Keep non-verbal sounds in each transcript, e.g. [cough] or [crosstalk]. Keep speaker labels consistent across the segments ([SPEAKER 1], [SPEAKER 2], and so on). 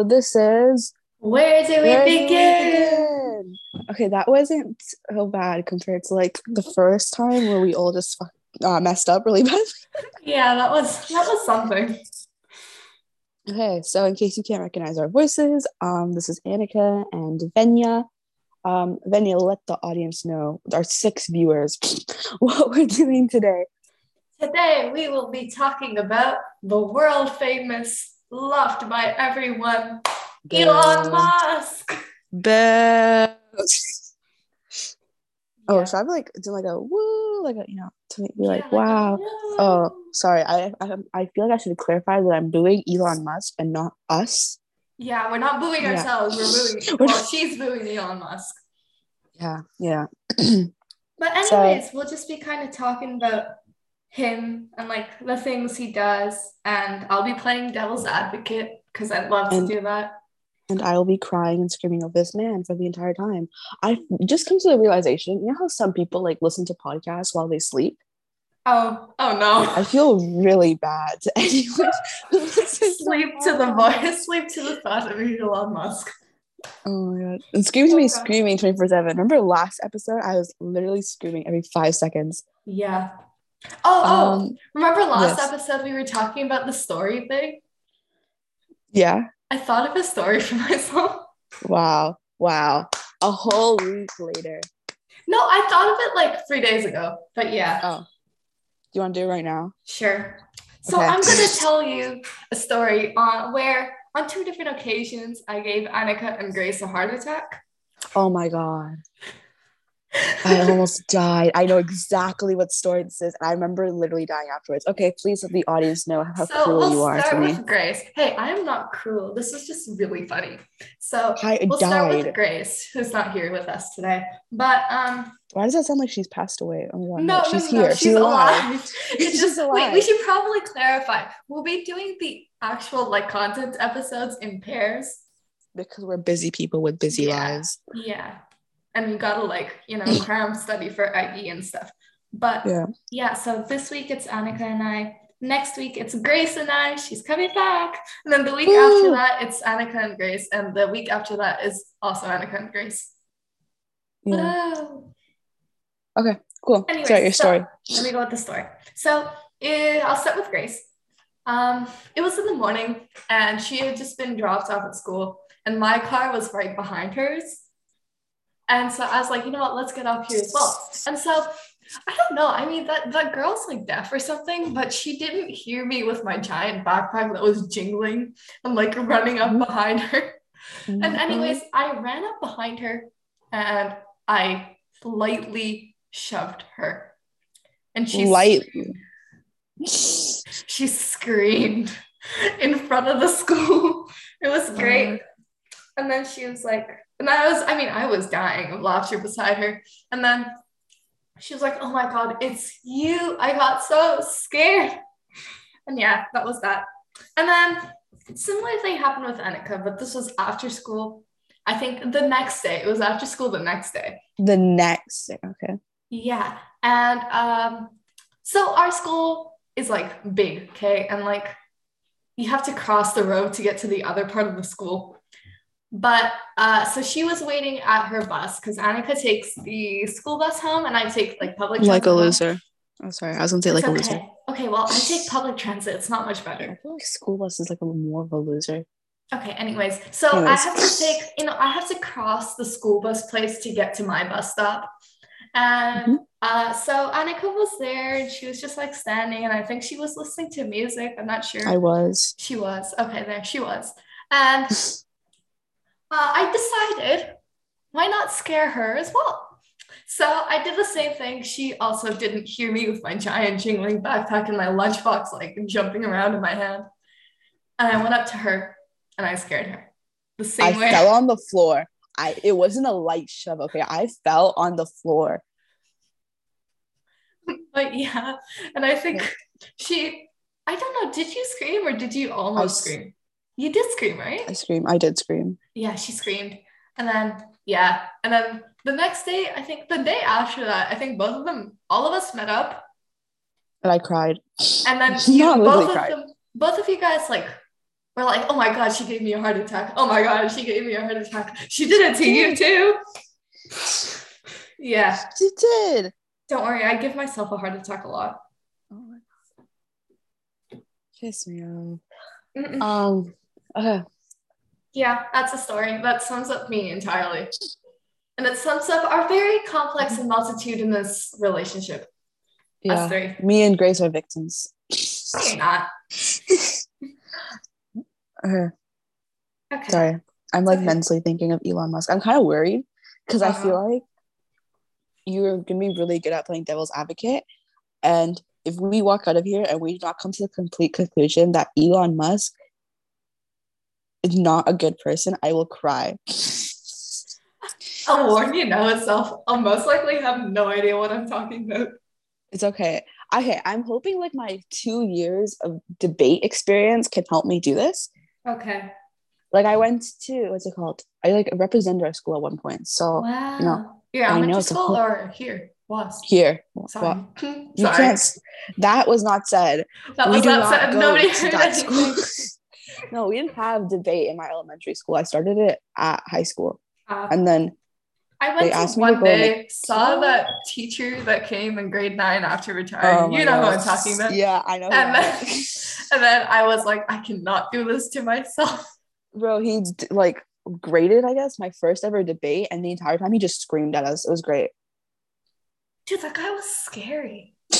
[SPEAKER 1] So this is
[SPEAKER 2] Where do we
[SPEAKER 1] Where do we
[SPEAKER 2] begin?
[SPEAKER 1] begin? Okay, that wasn't so bad compared to like the first time where we all just uh, messed up really [laughs] bad.
[SPEAKER 2] Yeah, that was that was something.
[SPEAKER 1] Okay, so in case you can't recognize our voices, um, this is Annika and Venya. Um, Venya, let the audience know, our six viewers, [laughs] what we're doing today.
[SPEAKER 2] Today we will be talking about the world famous, loved by everyone, Elon Musk.
[SPEAKER 1] Bell. Oh,
[SPEAKER 2] Yeah.
[SPEAKER 1] so I'm like doing like a woo, like a you know, to make me
[SPEAKER 2] Yeah,
[SPEAKER 1] like, wow.
[SPEAKER 2] woo.
[SPEAKER 1] Oh, sorry. I, I I feel like I should clarify that I'm booing Elon Musk and not us.
[SPEAKER 2] Yeah, we're not booing
[SPEAKER 1] Yeah.
[SPEAKER 2] ourselves. We're booing. [laughs] Well, she's booing Elon Musk.
[SPEAKER 1] Yeah, yeah. [clears throat]
[SPEAKER 2] But
[SPEAKER 1] So-
[SPEAKER 2] anyways, we'll just be kind of talking about him and like the things he does, and I'll be playing devil's advocate because I'd love
[SPEAKER 1] And-
[SPEAKER 2] to do that.
[SPEAKER 1] and I will be crying and screaming of this man for the entire time. I just come to the realization, you know how some people like listen to podcasts while they sleep?
[SPEAKER 2] Oh, oh no.
[SPEAKER 1] I feel really bad to [laughs] anyone who listens to
[SPEAKER 2] sleep to the voice, [laughs] sleep to the thought of Elon Musk.
[SPEAKER 1] Oh my god. And scream to me
[SPEAKER 2] Oh, God.
[SPEAKER 1] screaming 24-7. Remember last episode? I was literally screaming every five seconds.
[SPEAKER 2] Yeah. Oh, oh.
[SPEAKER 1] Um
[SPEAKER 2] Remember last
[SPEAKER 1] yes.
[SPEAKER 2] episode we were talking about the story thing?
[SPEAKER 1] yeah.
[SPEAKER 2] I thought of a story [laughs] for myself.
[SPEAKER 1] Wow. Wow. A whole week later.
[SPEAKER 2] No, I thought of it like three days ago. But yeah,
[SPEAKER 1] Oh. Do you want to do it right now?
[SPEAKER 2] sure. So
[SPEAKER 1] Okay.
[SPEAKER 2] I'm gonna tell you a story on where on two different occasions I gave Annika and Grace a heart attack.
[SPEAKER 1] Oh my god. I almost died. I know exactly what story this is. And I remember literally dying afterwards. Okay, please let the audience know how
[SPEAKER 2] so
[SPEAKER 1] cruel
[SPEAKER 2] we'll
[SPEAKER 1] you are to
[SPEAKER 2] start
[SPEAKER 1] me.
[SPEAKER 2] with Grace. Hey, I am not cruel. This is just really funny. So
[SPEAKER 1] I
[SPEAKER 2] we'll start with
[SPEAKER 1] died.
[SPEAKER 2] Grace, who's not here with us today. But um,
[SPEAKER 1] Why does that sound like she's passed away? Oh my god,
[SPEAKER 2] no,
[SPEAKER 1] no,
[SPEAKER 2] no,
[SPEAKER 1] she's
[SPEAKER 2] no,
[SPEAKER 1] here. She's, alive. [laughs]
[SPEAKER 2] It's
[SPEAKER 1] She's
[SPEAKER 2] just wait.
[SPEAKER 1] alive.
[SPEAKER 2] We should probably clarify. We'll be doing the actual like content episodes in pairs.
[SPEAKER 1] Because we're busy people with busy
[SPEAKER 2] Yeah.
[SPEAKER 1] lives.
[SPEAKER 2] Yeah, and you gotta like you know [laughs] cram study for IE and stuff. But
[SPEAKER 1] Yeah.
[SPEAKER 2] yeah, so this week it's Annika and I. Next week it's Grace and I. She's coming back. And then the week after that it's Annika and Grace. And the week after that is also Annika and Grace.
[SPEAKER 1] Yeah.
[SPEAKER 2] Whoa.
[SPEAKER 1] Cool.
[SPEAKER 2] Anyways,
[SPEAKER 1] Sorry, your
[SPEAKER 2] so,
[SPEAKER 1] story.
[SPEAKER 2] let me go with the story. So eh, I'll start with Grace. Um, it was in the morning and she had just been dropped off at school and my car was right behind hers. And so I was like, you know what, let's get up here as well. And so I don't know. I mean, that, that girl's like deaf or something, but she didn't hear me with my giant backpack that was jingling and like running up behind her. And mm-hmm. anyways, I ran up behind her and I lightly shoved her. And she
[SPEAKER 1] light.
[SPEAKER 2] she screamed in front of the school. [laughs] It was great. Mm-hmm. And then she was like, and I was, I mean, I was dying of laughter beside her. And then she was like, oh my God, it's you. I got so scared. And yeah, that was that. And then similar thing happened with Annika, but this was after school. I think the next day. It was after school the next day.
[SPEAKER 1] The next day. Okay.
[SPEAKER 2] Yeah. And um, so our school is like big, okay? And like you have to cross the road to get to the other part of the school. But uh, so she was waiting at her bus because Annika takes the school bus home and I take like public
[SPEAKER 1] Like a
[SPEAKER 2] transit home.
[SPEAKER 1] loser. Oh, sorry. I was gonna say like
[SPEAKER 2] It's
[SPEAKER 1] a
[SPEAKER 2] okay.
[SPEAKER 1] loser.
[SPEAKER 2] Okay, well, I take [sighs] public transit. It's not much better.
[SPEAKER 1] I feel like school bus is like a more of a loser.
[SPEAKER 2] Okay, anyways, so I have to take, you know, I have to cross the school bus place to get to my bus stop. And
[SPEAKER 1] Mhm.
[SPEAKER 2] uh, so Annika was there and she was just like standing, and I think she was listening to music. I'm not sure.
[SPEAKER 1] I was.
[SPEAKER 2] She was. Okay, there she was. And [laughs] uh, I decided why not scare her as well? So I did the same thing. She also didn't hear me with my giant jingling backpack and my lunchbox like jumping around in my hand. And I went up to her and I scared her the same
[SPEAKER 1] I
[SPEAKER 2] way.
[SPEAKER 1] I fell on the floor. I it wasn't a light shove, okay. I fell on the floor. [laughs]
[SPEAKER 2] but yeah, and I think she, I don't know, did you scream or did you almost
[SPEAKER 1] s-
[SPEAKER 2] scream? You did scream, right?
[SPEAKER 1] I scream. I did scream.
[SPEAKER 2] yeah, she screamed. And then, yeah. And then the next day, I think the day after that, I think both of them, all of us met up.
[SPEAKER 1] And I cried.
[SPEAKER 2] And then [laughs] you,
[SPEAKER 1] Not
[SPEAKER 2] both of
[SPEAKER 1] cried.
[SPEAKER 2] them, both of you guys like We're like, oh my god, she gave me a heart attack. Oh my god, she gave me a heart attack. She did it to you too. Yeah.
[SPEAKER 1] She did.
[SPEAKER 2] Don't worry, I give myself a heart attack a lot.
[SPEAKER 1] Oh my god. Kiss me. Um. Okay.
[SPEAKER 2] Yeah, that's a story. That sums up me entirely. And it sums up our very complex and multitudinous relationship.
[SPEAKER 1] Yeah.
[SPEAKER 2] Us three.
[SPEAKER 1] Me and Grace are victims.
[SPEAKER 2] No, you're not. [laughs]
[SPEAKER 1] Okay.
[SPEAKER 2] Okay.
[SPEAKER 1] Sorry. I'm like
[SPEAKER 2] Okay.
[SPEAKER 1] mentally thinking of Elon Musk. I'm kind of worried because I
[SPEAKER 2] Uh-huh.
[SPEAKER 1] feel like you're gonna be really good at playing devil's advocate. And if we walk out of here and we do not come to the complete conclusion that Elon Musk not a good person, I will cry.
[SPEAKER 2] I'll warn you now itself. I'll most likely have no idea what I'm talking about.
[SPEAKER 1] It's okay. Okay, I'm hoping like my two years of debate experience can help me do this.
[SPEAKER 2] Okay.
[SPEAKER 1] Like I went to what's it called? I like represented our school at one point. So
[SPEAKER 2] Wow.
[SPEAKER 1] know,
[SPEAKER 2] You're
[SPEAKER 1] I know it's
[SPEAKER 2] school
[SPEAKER 1] whole-
[SPEAKER 2] or here? Was.
[SPEAKER 1] here,
[SPEAKER 2] Sorry.
[SPEAKER 1] well, [laughs]
[SPEAKER 2] Sorry.
[SPEAKER 1] you can't. That was not said.
[SPEAKER 2] that
[SPEAKER 1] we
[SPEAKER 2] was not said. Nobody heard
[SPEAKER 1] that school. [laughs] [laughs] no, we didn't have debate in my elementary school. I started it at high school,
[SPEAKER 2] Uh,
[SPEAKER 1] and then
[SPEAKER 2] I went to
[SPEAKER 1] to
[SPEAKER 2] one
[SPEAKER 1] and
[SPEAKER 2] day, saw that teacher that came in grade nine after
[SPEAKER 1] oh
[SPEAKER 2] retiring.
[SPEAKER 1] my
[SPEAKER 2] you know who I'm talking about.
[SPEAKER 1] Yeah, I know.
[SPEAKER 2] And then, [laughs] and then I was like, I cannot do this to myself.
[SPEAKER 1] bro, he like graded, I guess, my first ever debate, and the entire time he just screamed at us. It was great.
[SPEAKER 2] Dude, that guy was scary. [laughs]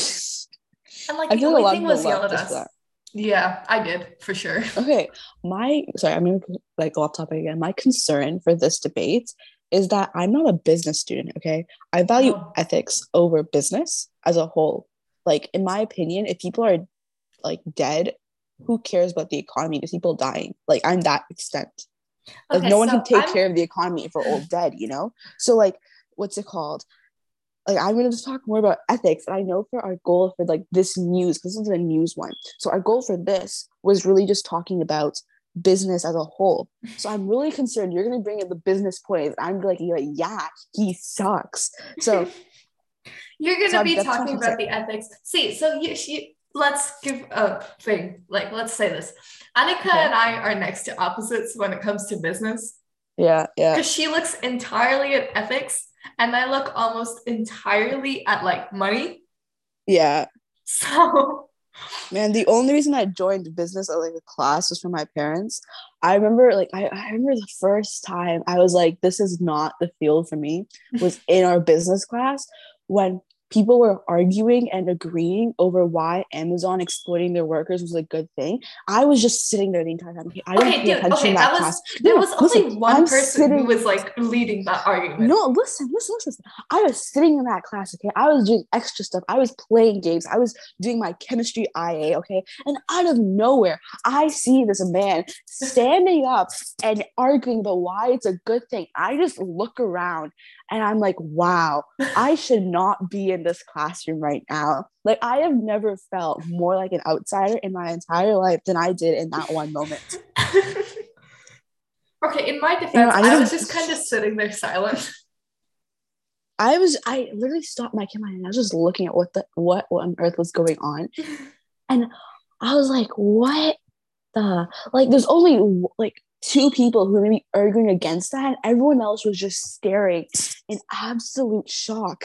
[SPEAKER 2] And like
[SPEAKER 1] I
[SPEAKER 2] the only thing was yell
[SPEAKER 1] left
[SPEAKER 2] at
[SPEAKER 1] us.
[SPEAKER 2] Yeah, I did for sure. [laughs]
[SPEAKER 1] Okay, my sorry, I'm gonna like go off topic again. My concern for this debate is that I'm not a business student. Okay, I value
[SPEAKER 2] Oh.
[SPEAKER 1] ethics over business as a whole. Like in my opinion, if people are like dead, who cares about the economy? There's people dying. Like I'm that extent. Like
[SPEAKER 2] Okay,
[SPEAKER 1] no one
[SPEAKER 2] so
[SPEAKER 1] can take
[SPEAKER 2] I'm-
[SPEAKER 1] care of the economy if we're all dead. You know. So like, what's it called? Like I'm gonna just talk more about ethics, and I know for our goal for like this news, because this is a news one. So our goal for this was really just talking about business as a whole. So I'm really concerned you're gonna bring in the business points. I'm like, like, yeah, he sucks. So [laughs]
[SPEAKER 2] You're gonna
[SPEAKER 1] So
[SPEAKER 2] be talking about the ethics. See, so you, you let's give a thing. Like, let's say this. Annika
[SPEAKER 1] Okay.
[SPEAKER 2] and I are next to opposites when it comes to business.
[SPEAKER 1] yeah, yeah,
[SPEAKER 2] Because she looks entirely at ethics and I look almost entirely at like money.
[SPEAKER 1] yeah. [laughs]
[SPEAKER 2] So
[SPEAKER 1] Man, the only reason I joined business as like a class was for my parents. I remember like I, I remember the first time I was like, this is not the field for me, was [laughs] in our business class when people were arguing and agreeing over why Amazon exploiting their workers was a good thing. I was just sitting there the entire time. I didn't
[SPEAKER 2] okay,
[SPEAKER 1] pay
[SPEAKER 2] dude,
[SPEAKER 1] attention
[SPEAKER 2] okay, that
[SPEAKER 1] that
[SPEAKER 2] was
[SPEAKER 1] class.
[SPEAKER 2] there
[SPEAKER 1] No,
[SPEAKER 2] was
[SPEAKER 1] listen,
[SPEAKER 2] only one
[SPEAKER 1] I'm
[SPEAKER 2] person
[SPEAKER 1] sitting-
[SPEAKER 2] who was like leading that argument.
[SPEAKER 1] No, listen, listen, listen. I was sitting in that class, okay? I was doing extra stuff. I was playing games. I was doing my chemistry IA, okay? And out of nowhere, I see this man standing up and arguing about why it's a good thing. I just look around and I'm like, wow, I should not be in this classroom right now. Like, I have never felt more like an outsider in my entire life than I did in that one moment. [laughs]
[SPEAKER 2] okay, in my defense,
[SPEAKER 1] You know, I
[SPEAKER 2] I, was just kind of sitting there silent. [laughs]
[SPEAKER 1] I was, I literally stopped my camera and I was just looking at what the, what, what on earth was going on. And I was like, what the? Like, there's only like two people who were maybe arguing against that. And everyone else was just staring in absolute shock.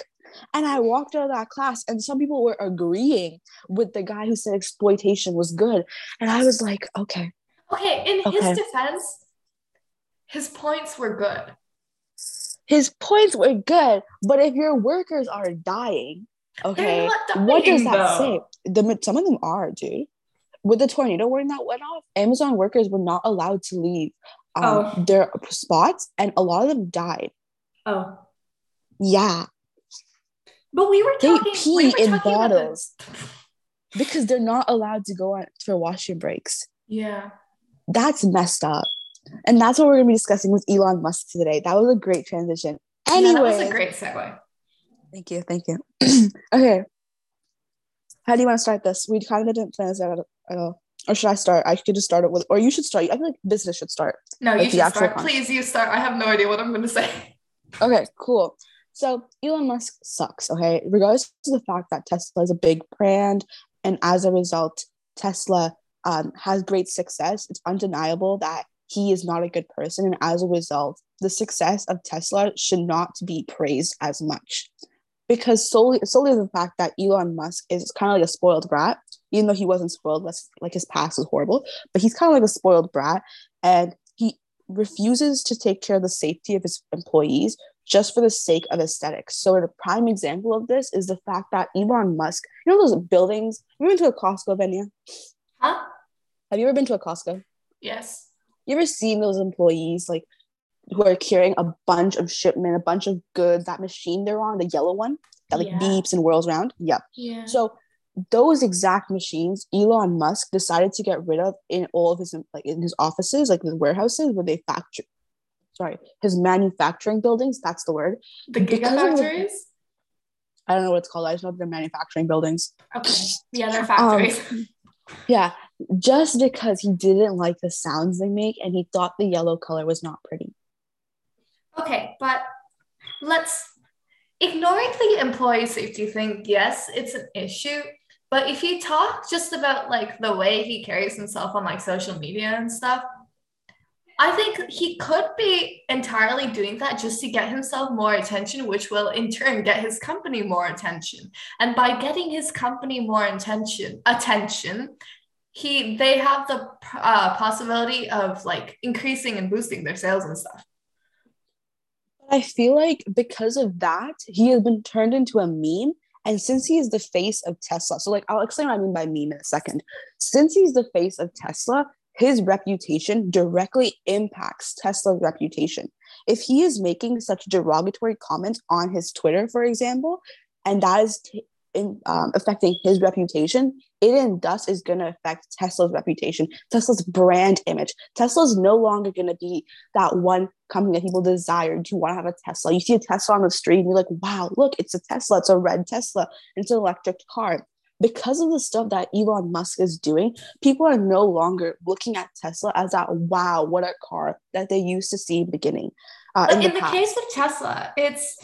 [SPEAKER 1] And I walked out of that class, and some people were agreeing with the guy who said exploitation was good. And I was like, okay,
[SPEAKER 2] Okay, in
[SPEAKER 1] Okay.
[SPEAKER 2] his defense, his points were good.
[SPEAKER 1] his points were good. But if your workers are dying, okay,
[SPEAKER 2] not
[SPEAKER 1] what does that
[SPEAKER 2] though.
[SPEAKER 1] say? The, some of them are, dude. With the tornado warning that went off, Amazon workers were not allowed to leave um,
[SPEAKER 2] Oh.
[SPEAKER 1] their spots, and a lot of them died.
[SPEAKER 2] Oh,
[SPEAKER 1] Yeah,
[SPEAKER 2] but we were
[SPEAKER 1] they
[SPEAKER 2] talking. we
[SPEAKER 1] pee
[SPEAKER 2] were
[SPEAKER 1] in
[SPEAKER 2] the-
[SPEAKER 1] bottles because they're not allowed to go on for washroom breaks.
[SPEAKER 2] Yeah.
[SPEAKER 1] That's messed up, and that's what we're gonna be discussing with Elon Musk today. That was a great transition.
[SPEAKER 2] Yeah,
[SPEAKER 1] Anyway,
[SPEAKER 2] that was a great segue.
[SPEAKER 1] thank you, thank you. [clears throat] okay, how do you want to start this? We kind of didn't plan this out at all. Or should I start? I could just start it with, or you should start. I feel like business should start.
[SPEAKER 2] No,
[SPEAKER 1] Like
[SPEAKER 2] you should start.
[SPEAKER 1] con-
[SPEAKER 2] Please, you start. I have no idea what I'm going to say.
[SPEAKER 1] Okay, cool. So Elon Musk sucks, okay? Regardless of the fact that Tesla is a big brand, and as a result, Tesla um, has great success, it's undeniable that he is not a good person. And as a result, the success of Tesla should not be praised as much. Because solely solely the fact that Elon Musk is kind of like a spoiled brat, even though he wasn't spoiled, like his past was horrible, but he's kind of like a spoiled brat, and he refuses to take care of the safety of his employees just for the sake of aesthetics. So, the prime example of this is the fact that Elon Musk, you know, those buildings. You been to a Costco, Venya?
[SPEAKER 2] Huh?
[SPEAKER 1] Have you ever been to a Costco?
[SPEAKER 2] Yes.
[SPEAKER 1] You ever seen those employees like who are carrying a bunch of shipment, a bunch of goods? That machine they're on, the yellow one that like yeah. beeps and whirls around. Yep.
[SPEAKER 2] Yeah.
[SPEAKER 1] So those exact machines Elon Musk decided to get rid of in all of his like in his offices, like his warehouses where they factor sorry, his manufacturing buildings, that's the word.
[SPEAKER 2] The gigafactories?
[SPEAKER 1] I don't know what it's called. I just know they're manufacturing buildings.
[SPEAKER 2] Okay. Yeah, they're factories. Um,
[SPEAKER 1] yeah. Just because he didn't like the sounds they make and he thought the yellow color was not pretty.
[SPEAKER 2] Okay, but let's ignoring the employee safety thing, yes, it's an issue. But if you talk just about like the way he carries himself on like social media and stuff, I think he could be entirely doing that just to get himself more attention, which will in turn get his company more attention. And by getting his company more attention, attention, he they have the uh, possibility of like increasing and boosting their sales and stuff.
[SPEAKER 1] I feel like because of that, he has been turned into a meme. And since he is the face of Tesla, so like I'll explain what I mean by meme in a second. Since he's the face of Tesla, his reputation directly impacts Tesla's reputation. If he is making such derogatory comments on his Twitter, for example, and that is t- in, um, affecting his reputation, it and thus is going to affect Tesla's reputation, Tesla's brand image. Tesla's no longer going to be that one company that people desire Do you want to have a Tesla. You see a Tesla on the street and you're like, wow, look, it's a Tesla. It's a red Tesla. It's an electric car because of the stuff that Elon Musk is doing, people are no longer looking at Tesla as that wow, what a car that they used to see beginning.
[SPEAKER 2] Uh, in, in the, the case of Tesla, it's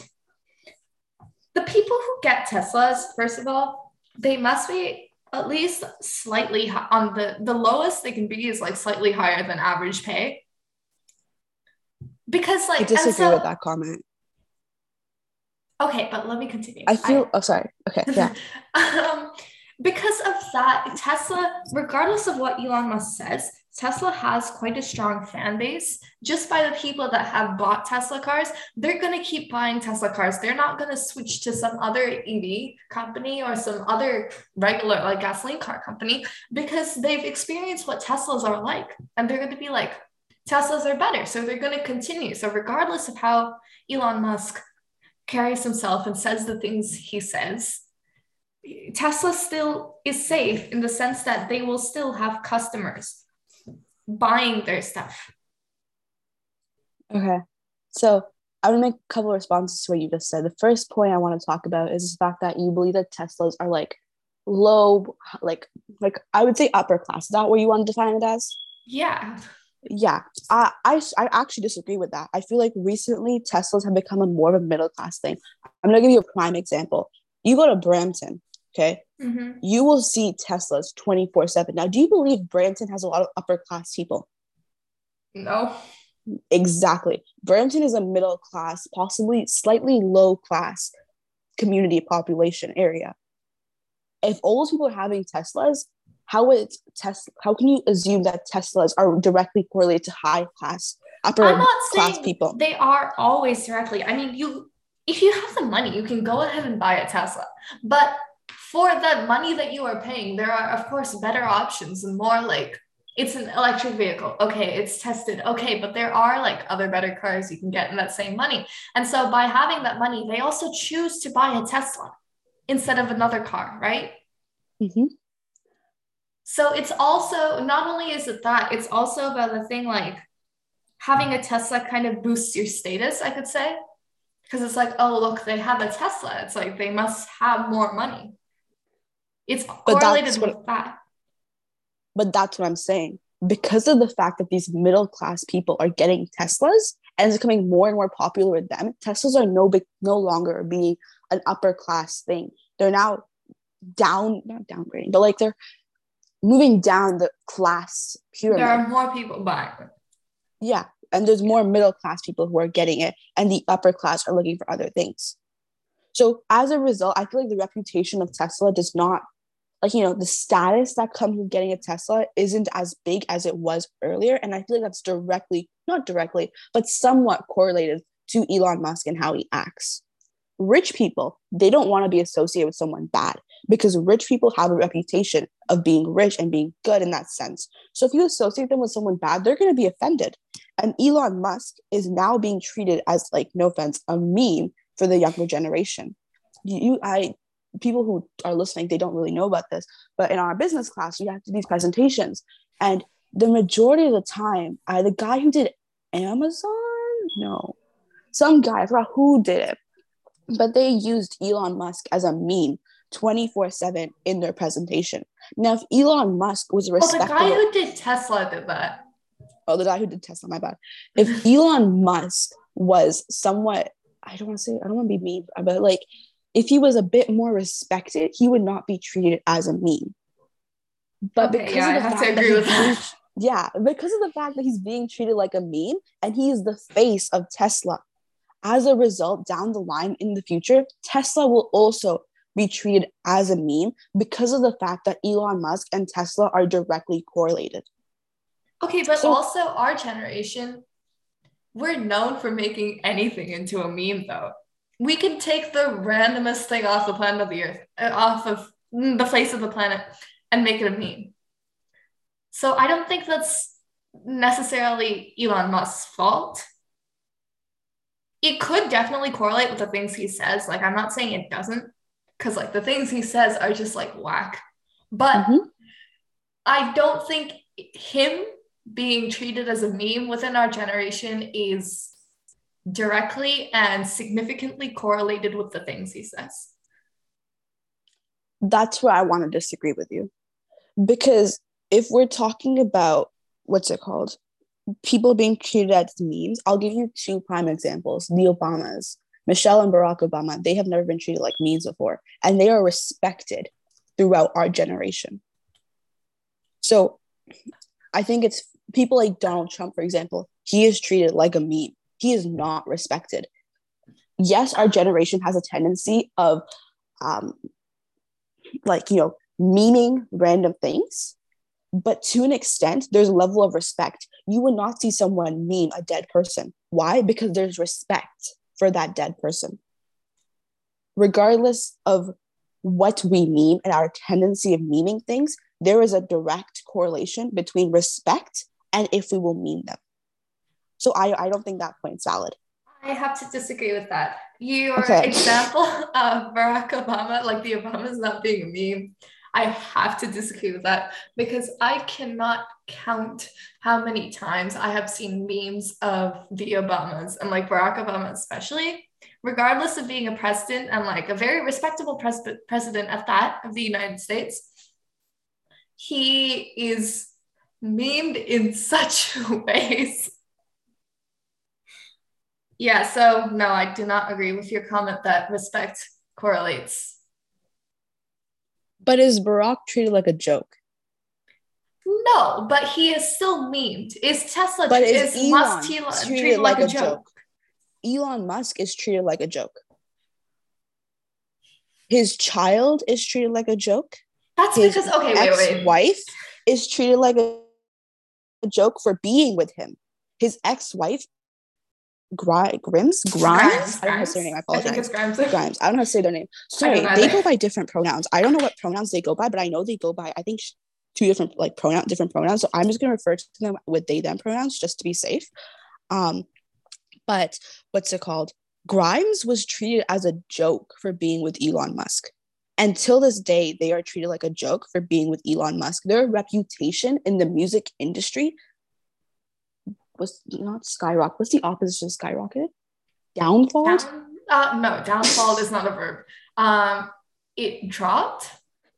[SPEAKER 2] the people who get Teslas, first of all, they must be at least slightly on the the lowest they can be is like slightly higher than average pay. Because like I
[SPEAKER 1] disagree so, with that comment.
[SPEAKER 2] Okay, but let me continue.
[SPEAKER 1] I feel. I, oh, sorry. Okay. [laughs] Yeah.
[SPEAKER 2] Um, because of that, Tesla, regardless of what Elon Musk says, Tesla has quite a strong fan base. Just by the people that have bought Tesla cars, they're going to keep buying Tesla cars. They're not going to switch to some other EV company or some other regular like gasoline car company because they've experienced what Teslas are like. And they're going to be like, Teslas are better. So they're going to continue. So, regardless of how Elon Musk carries himself and says the things he says, Tesla still is safe in the sense that they will still have customers buying their stuff.
[SPEAKER 1] Okay. So I want to make a couple responses to what you just said. The first point I want to talk about is the fact that you believe that Teslas are like low, like like I would say upper class. Is that what you want to define it as?
[SPEAKER 2] Yeah
[SPEAKER 1] yeah I, I i actually disagree with that i feel like recently teslas have become a more of a middle class thing i'm going to give you a prime example you go to brampton okay
[SPEAKER 2] mm-hmm.
[SPEAKER 1] you will see teslas 24 7 now do you believe brampton has a lot of upper class people
[SPEAKER 2] no
[SPEAKER 1] exactly brampton is a middle class possibly slightly low class community population area if all those people are having teslas how would Tesla? How can you assume that Teslas are directly correlated to high class, upper I'm not class people?
[SPEAKER 2] They are always directly. I mean, you if you have the money, you can go ahead and buy a Tesla, but for the money that you are paying, there are of course better options and more like it's an electric vehicle. Okay, it's tested. Okay, but there are like other better cars you can get in that same money. And so by having that money, they also choose to buy a Tesla instead of another car, right?
[SPEAKER 1] Mm-hmm.
[SPEAKER 2] So it's also not only is it that, it's also about the thing like having a Tesla kind of boosts your status, I could say. Because it's like, oh, look, they have a Tesla. It's like they must have more money. It's correlated with what, that.
[SPEAKER 1] But that's what I'm saying. Because of the fact that these middle class people are getting Teslas and it's becoming more and more popular with them, Teslas are no big, no longer being an upper class thing. They're now down, not downgrading, but like they're moving down the class pyramid.
[SPEAKER 2] There are more people buying.
[SPEAKER 1] Yeah. And there's more middle class people who are getting it, and the upper class are looking for other things. So as a result, I feel like the reputation of Tesla does not like you know the status that comes with getting a tesla isn't as big as it was earlier. And i feel like that's directly not directly but somewhat correlated to elon musk and how he acts. Rich people they don't want to be associated with someone bad because rich people have a reputation of being rich and being good in that sense. So if you associate them with someone bad they're going to be offended. And elon musk is now being treated as like no offense a meme for the younger generation. You i people who are listening they don't really know about this but in our business class we have to do these presentations. And the majority of the time I, the guy who did amazon? No. Some guy i forgot who did it. But they used elon musk as a meme 24-7 in their presentation. Now if elon musk was respectable
[SPEAKER 2] oh the guy who did tesla did that
[SPEAKER 1] oh the guy who did tesla my bad. If [laughs] elon musk was somewhat i don't want to say i don't want to be mean but like if he was a bit more respected, he would not be treated as a meme. But okay, because yeah, of the fact that, he's being, yeah, because of the fact that he's being treated like a meme and he is the face of Tesla, as a result, down the line in the future, Tesla will also be treated as a meme because of the fact that Elon Musk and Tesla are directly correlated.
[SPEAKER 2] Okay, but so, also our generation, we're known for making anything into a meme though we can take the randomest thing off the planet of the earth, uh, off of the face of the planet, and make it a meme. So I don't think that's necessarily Elon Musk's fault. It could definitely correlate with the things he says. Like, I'm not saying it doesn't, because like the things he says are just like whack. But mm-hmm. I don't think him being treated as a meme within our generation is directly and significantly correlated with the things he says.
[SPEAKER 1] That's where I want to disagree with you. Because if we're talking about what's it called? People being treated as memes, I'll give you two prime examples the Obamas. Michelle and Barack Obama, they have never been treated like memes before, and they are respected throughout our generation. So I think it's people like Donald Trump, for example, he is treated like a meme he is not respected. Yes, our generation has a tendency of um, like, you know, meaning random things, but to an extent, there's a level of respect. You would not see someone meme a dead person. Why? Because there's respect for that dead person. Regardless of what we meme and our tendency of meaning things, there is a direct correlation between respect and if we will meme them. So I, I don't think that point's valid.
[SPEAKER 2] I have to disagree with that. Your okay. example [laughs] of Barack Obama, like the Obamas not being a meme, I have to disagree with that because I cannot count how many times I have seen memes of the Obamas and like Barack Obama, especially, regardless of being a president and like a very respectable pres- president at that of the United States. He is memed in [laughs] such ways yeah, so no, I do not agree with your comment that respect correlates.
[SPEAKER 1] But is Barack treated like a joke?
[SPEAKER 2] No, but he is still memed. Is Tesla but is, is Musk treated, treated like, like, a, joke? joke?
[SPEAKER 1] Elon Musk is treated like a joke. His child is treated like a joke.
[SPEAKER 2] That's His because okay, wait, wait.
[SPEAKER 1] Wife is treated like a, a joke for being with him. His ex-wife Gri- Grims? Grimes? [laughs] Grimes? I don't know how to say their name. I apologize. I think it's Grimes. Grimes. I don't know how to say their name. Sorry, they go by different pronouns. I don't know what pronouns they go by, but I know they go by, I think, two different like pronoun different pronouns. So I'm just gonna refer to them with they them pronouns just to be safe. Um, but what's it called? Grimes was treated as a joke for being with Elon Musk. Until this day, they are treated like a joke for being with Elon Musk. Their reputation in the music industry was not skyrocket. What's the opposite of skyrocket? Downfall. Down,
[SPEAKER 2] uh, no, downfall is not a verb. Um, it dropped.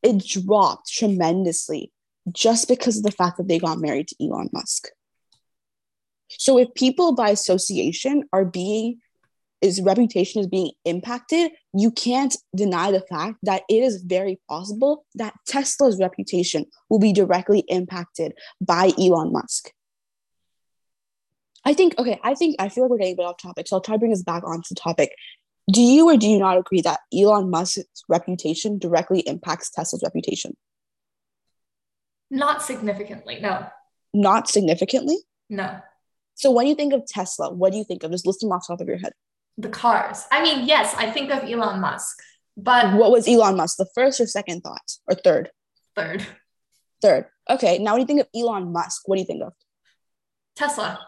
[SPEAKER 1] It dropped tremendously just because of the fact that they got married to Elon Musk. So if people by association are being his reputation is being impacted, you can't deny the fact that it is very possible that Tesla's reputation will be directly impacted by Elon Musk. I think, okay, I think, I feel like we're getting a bit off topic, so I'll try to bring us back onto the topic. Do you or do you not agree that Elon Musk's reputation directly impacts Tesla's reputation?
[SPEAKER 2] Not significantly, no.
[SPEAKER 1] Not significantly?
[SPEAKER 2] No.
[SPEAKER 1] So when you think of Tesla, what do you think of? Just list them off the top of your head.
[SPEAKER 2] The cars. I mean, yes, I think of Elon Musk, but
[SPEAKER 1] What was Elon Musk? The first or second thought? Or third?
[SPEAKER 2] third,
[SPEAKER 1] Third. Okay, now when you think of Elon Musk, what do you think of?
[SPEAKER 2] Tesla.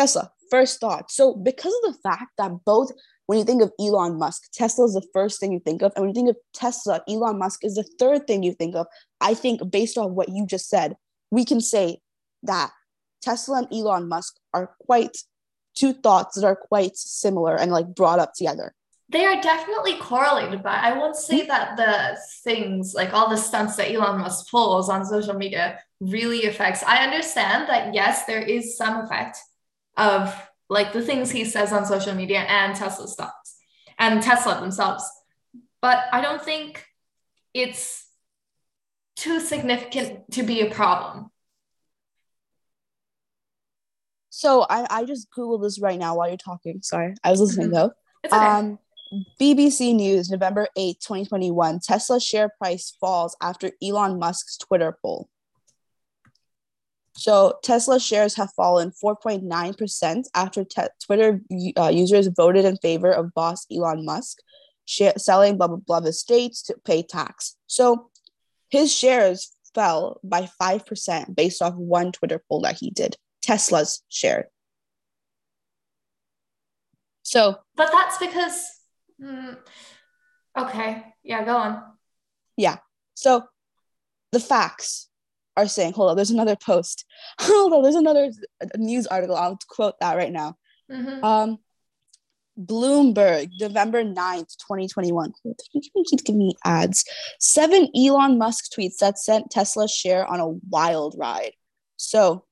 [SPEAKER 1] Tesla, first thought. So, because of the fact that both, when you think of Elon Musk, Tesla is the first thing you think of. And when you think of Tesla, Elon Musk is the third thing you think of. I think, based on what you just said, we can say that Tesla and Elon Musk are quite two thoughts that are quite similar and like brought up together.
[SPEAKER 2] They are definitely correlated, but I won't say mm-hmm. that the things like all the stunts that Elon Musk pulls on social media really affects. I understand that yes, there is some effect of like the things he says on social media and Tesla stocks and Tesla themselves, but I don't think it's too significant to be a problem.
[SPEAKER 1] So, I, I just Googled this right now while you're talking. Sorry, I was listening
[SPEAKER 2] Mhm.
[SPEAKER 1] though.
[SPEAKER 2] It's okay.
[SPEAKER 1] Um, BBC News, November 8, 2021. Tesla share price falls after Elon Musk's Twitter poll. So, Tesla shares have fallen 4.9% after te- Twitter uh, users voted in favor of boss Elon Musk share- selling blah, blah, blah estates to pay tax. So, his shares fell by 5% based off one Twitter poll that he did. Tesla's share. So,
[SPEAKER 2] but that's because, mm, okay, yeah, go on. Yeah.
[SPEAKER 1] So the facts are saying, hold on, there's another post. [laughs] Hold on, there's another news article. I'll quote that right now.
[SPEAKER 2] Mhm.
[SPEAKER 1] Um, Bloomberg, November 9th, 2021. You keep giving me ads. Seven Elon Musk tweets that sent Tesla share on a wild ride. So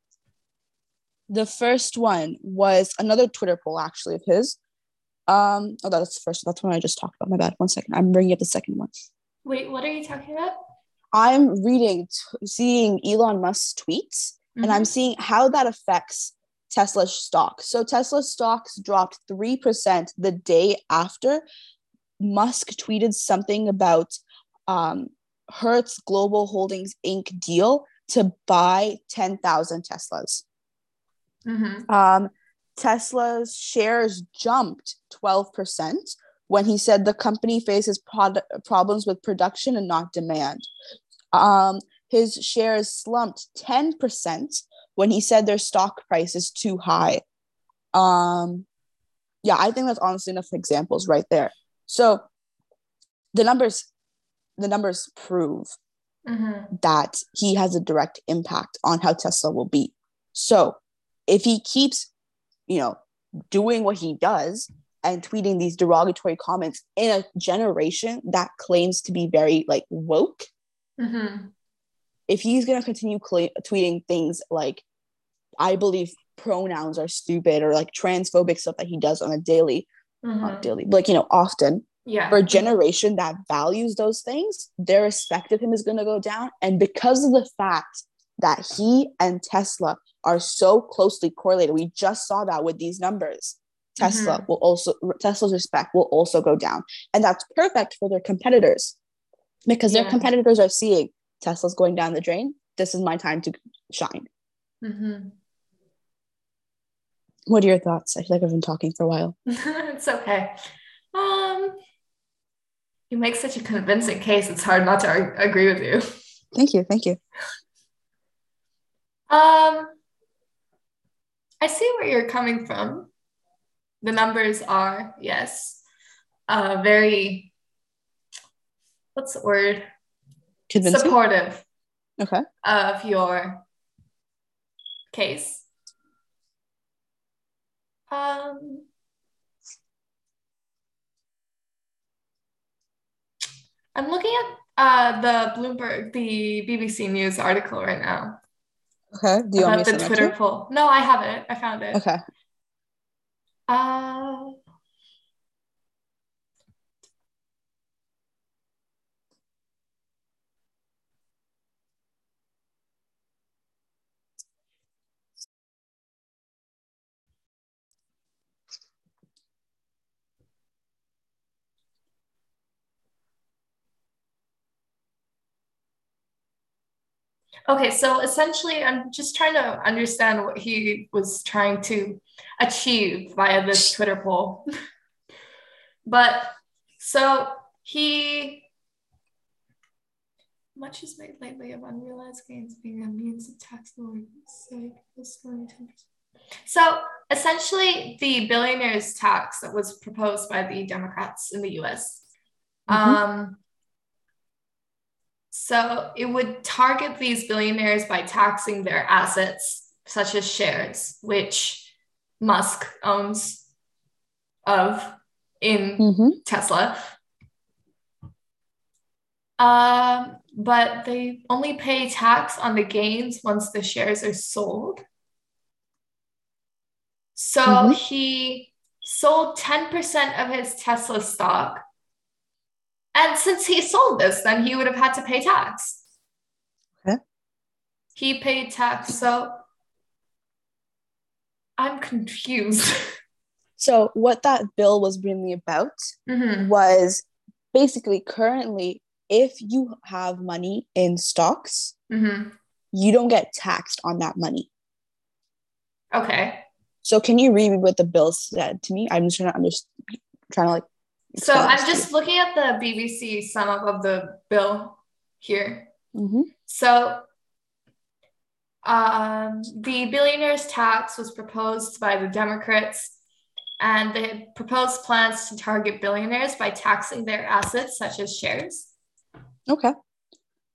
[SPEAKER 1] the first one was another Twitter poll, actually, of his. Um, oh, that's the first. That's one I just talked about. My bad. One second. I'm bringing up the second one.
[SPEAKER 2] Wait, what are you talking about?
[SPEAKER 1] I'm reading, t- seeing Elon Musk's tweets, and I'm
[SPEAKER 2] Mhm.
[SPEAKER 1] seeing how that affects Tesla's stock. So Tesla stocks dropped 3% the day after Musk tweeted something about um, Hertz Global Holdings Inc. deal to buy 10,000 Teslas.
[SPEAKER 2] Mhm.
[SPEAKER 1] Um, Tesla's shares jumped 12% when he said the company faces prod- problems with production and not demand. Um, his shares slumped 10% when he said their stock price is too high. Um, yeah, I think that's honestly enough examples right there. So the numbers, the numbers prove
[SPEAKER 2] Mhm.
[SPEAKER 1] that he has a direct impact on how Tesla will be. So if he keeps, you know, doing what he does and tweeting these derogatory comments in a generation that claims to be very like woke,
[SPEAKER 2] Mhm.
[SPEAKER 1] if he's going to continue cl- tweeting things like, I believe pronouns are stupid or like transphobic stuff that he does on a daily, not
[SPEAKER 2] Mhm.
[SPEAKER 1] daily, like, you know, often,
[SPEAKER 2] Yeah.
[SPEAKER 1] for a generation that values those things, their respect of him is going to go down. And because of the fact that he and Tesla are so closely correlated, we just saw that with these numbers. Tesla will also Tesla's respect will also go down, and that's perfect for their competitors because their competitors are seeing Tesla's going down the drain. This is my time to shine.
[SPEAKER 2] Mhm.
[SPEAKER 1] What are your thoughts? I feel like I've been talking for a while. [laughs]
[SPEAKER 2] it's okay. Um, you make such a convincing case. It's hard not to ar- agree with you.
[SPEAKER 1] Thank you, thank you.
[SPEAKER 2] Um, I see where you're coming from. The numbers are yes, uh, very. What's the word?
[SPEAKER 1] Convincing.
[SPEAKER 2] Supportive
[SPEAKER 1] Okay.
[SPEAKER 2] of your case. Um, I'm looking at uh, the Bloomberg, the BBC News article right now
[SPEAKER 1] Okay. Do you want me to
[SPEAKER 2] the Twitter poll. No, I have it. I found it.
[SPEAKER 1] Okay.
[SPEAKER 2] Uh, Okay, so essentially, I'm just trying to understand what he was trying to achieve via this Twitter poll. [laughs] but so he much is made lately of unrealized gains being a means of tax avoidance. So essentially, the billionaires tax that was proposed by the Democrats in the U.S. Mm-hmm. Um, so it would target these billionaires by taxing their assets, such as shares, which Musk owns of in mm-hmm. Tesla. Um, but they only pay tax on the gains once the shares are sold. So mm-hmm. he sold 10% of his Tesla stock. And since he sold this, then he would have had to pay tax.
[SPEAKER 1] Okay.
[SPEAKER 2] He paid tax. So I'm confused. [laughs]
[SPEAKER 1] so, what that bill was really about mm-hmm. was basically currently if you have money in stocks, mm-hmm. you don't get taxed on that money.
[SPEAKER 2] Okay.
[SPEAKER 1] So can you read what the bill said to me? I'm just trying to understand, trying to like.
[SPEAKER 2] So I'm just looking at the BBC sum up of the bill here. Mm-hmm. So um, the billionaires tax was proposed by the Democrats and they proposed plans to target billionaires by taxing their assets such as shares.
[SPEAKER 1] Okay.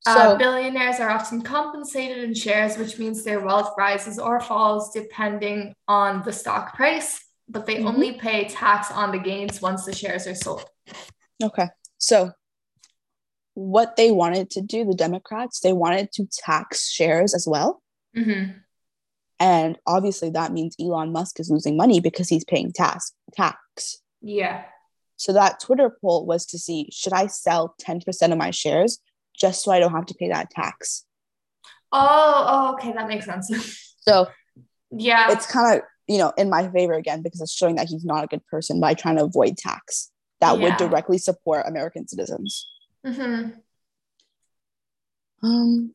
[SPEAKER 2] Uh, so, uh, billionaires are often compensated in shares, which means their wealth rises or falls depending on the stock price, but they mm-hmm. only pay tax on the gains once the shares are sold.
[SPEAKER 1] Okay. So, what they wanted to do, the Democrats, they wanted to tax shares as well. Mm-hmm. And obviously, that means Elon Musk is losing money because he's paying tax. Tax.
[SPEAKER 2] Yeah.
[SPEAKER 1] So that Twitter poll was to see should I sell 10% of my shares just so I don't have to pay that tax?
[SPEAKER 2] Oh, oh okay, that makes sense.
[SPEAKER 1] so [laughs]
[SPEAKER 2] yeah.
[SPEAKER 1] It's kind of, you know, in my favor again because it's showing that he's not a good person by trying to avoid tax that yeah. would directly support American citizens. Mm-hmm. Um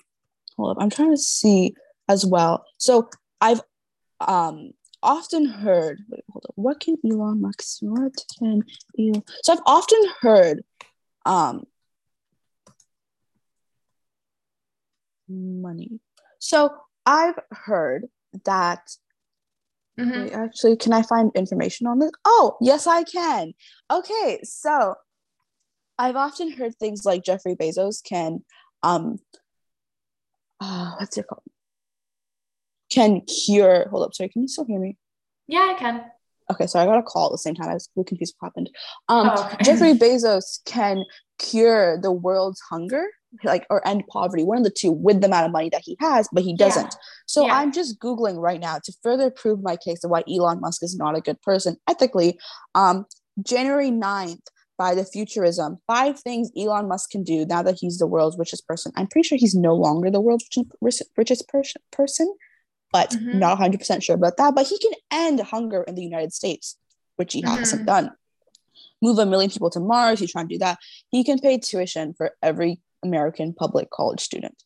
[SPEAKER 1] hold up. I'm trying to see as well. So I've um often heard wait, hold on, what can Elon Musk what can Elon so I've often heard um money. So I've heard that mm-hmm. wait, actually can I find information on this? Oh, yes I can. Okay, so I've often heard things like Jeffrey Bezos can um uh, what's it called? can cure. Hold up, sorry. Can you still hear me?
[SPEAKER 2] Yeah, I can.
[SPEAKER 1] Okay, so I got a call at the same time. I was confused what happened. Um, oh, okay. Jeffrey Bezos can cure the world's hunger, like or end poverty, one of the two, with the amount of money that he has, but he doesn't. Yeah. So yeah. I'm just googling right now to further prove my case of why Elon Musk is not a good person ethically. Um, January 9th, by the futurism, five things Elon Musk can do now that he's the world's richest person. I'm pretty sure he's no longer the world's richest person but mm-hmm. not 100% sure about that. But he can end hunger in the United States, which he mm-hmm. hasn't done. Move a million people to Mars, he's trying to do that. He can pay tuition for every American public college student.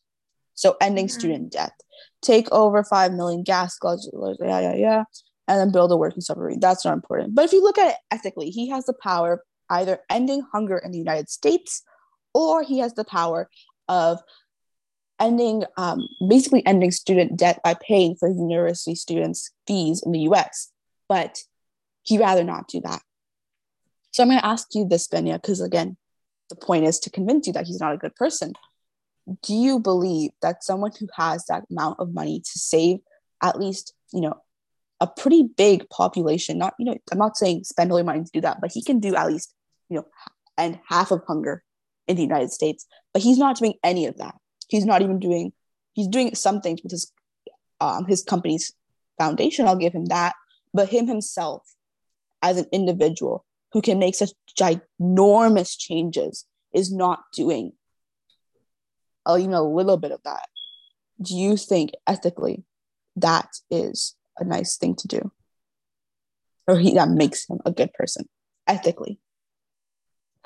[SPEAKER 1] So ending mm-hmm. student debt. Take over 5 million gas guzzlers, yeah, yeah, yeah, and then build a working submarine. That's not important. But if you look at it ethically, he has the power of either ending hunger in the United States or he has the power of ending um, basically ending student debt by paying for university students fees in the us but he'd rather not do that so i'm going to ask you this Venya because again the point is to convince you that he's not a good person. Do you believe that someone who has that amount of money to save at least you know a pretty big population not you know i'm not saying spend all your money to do that but he can do at least you know end half of hunger in the united states but he's not doing any of that. He's not even doing he's doing some things with his um, his company's foundation. I'll give him that but him himself as an individual who can make such ginormous changes is not doing uh, even a little bit of that do you think ethically that is a nice thing to do or he that makes him a good person ethically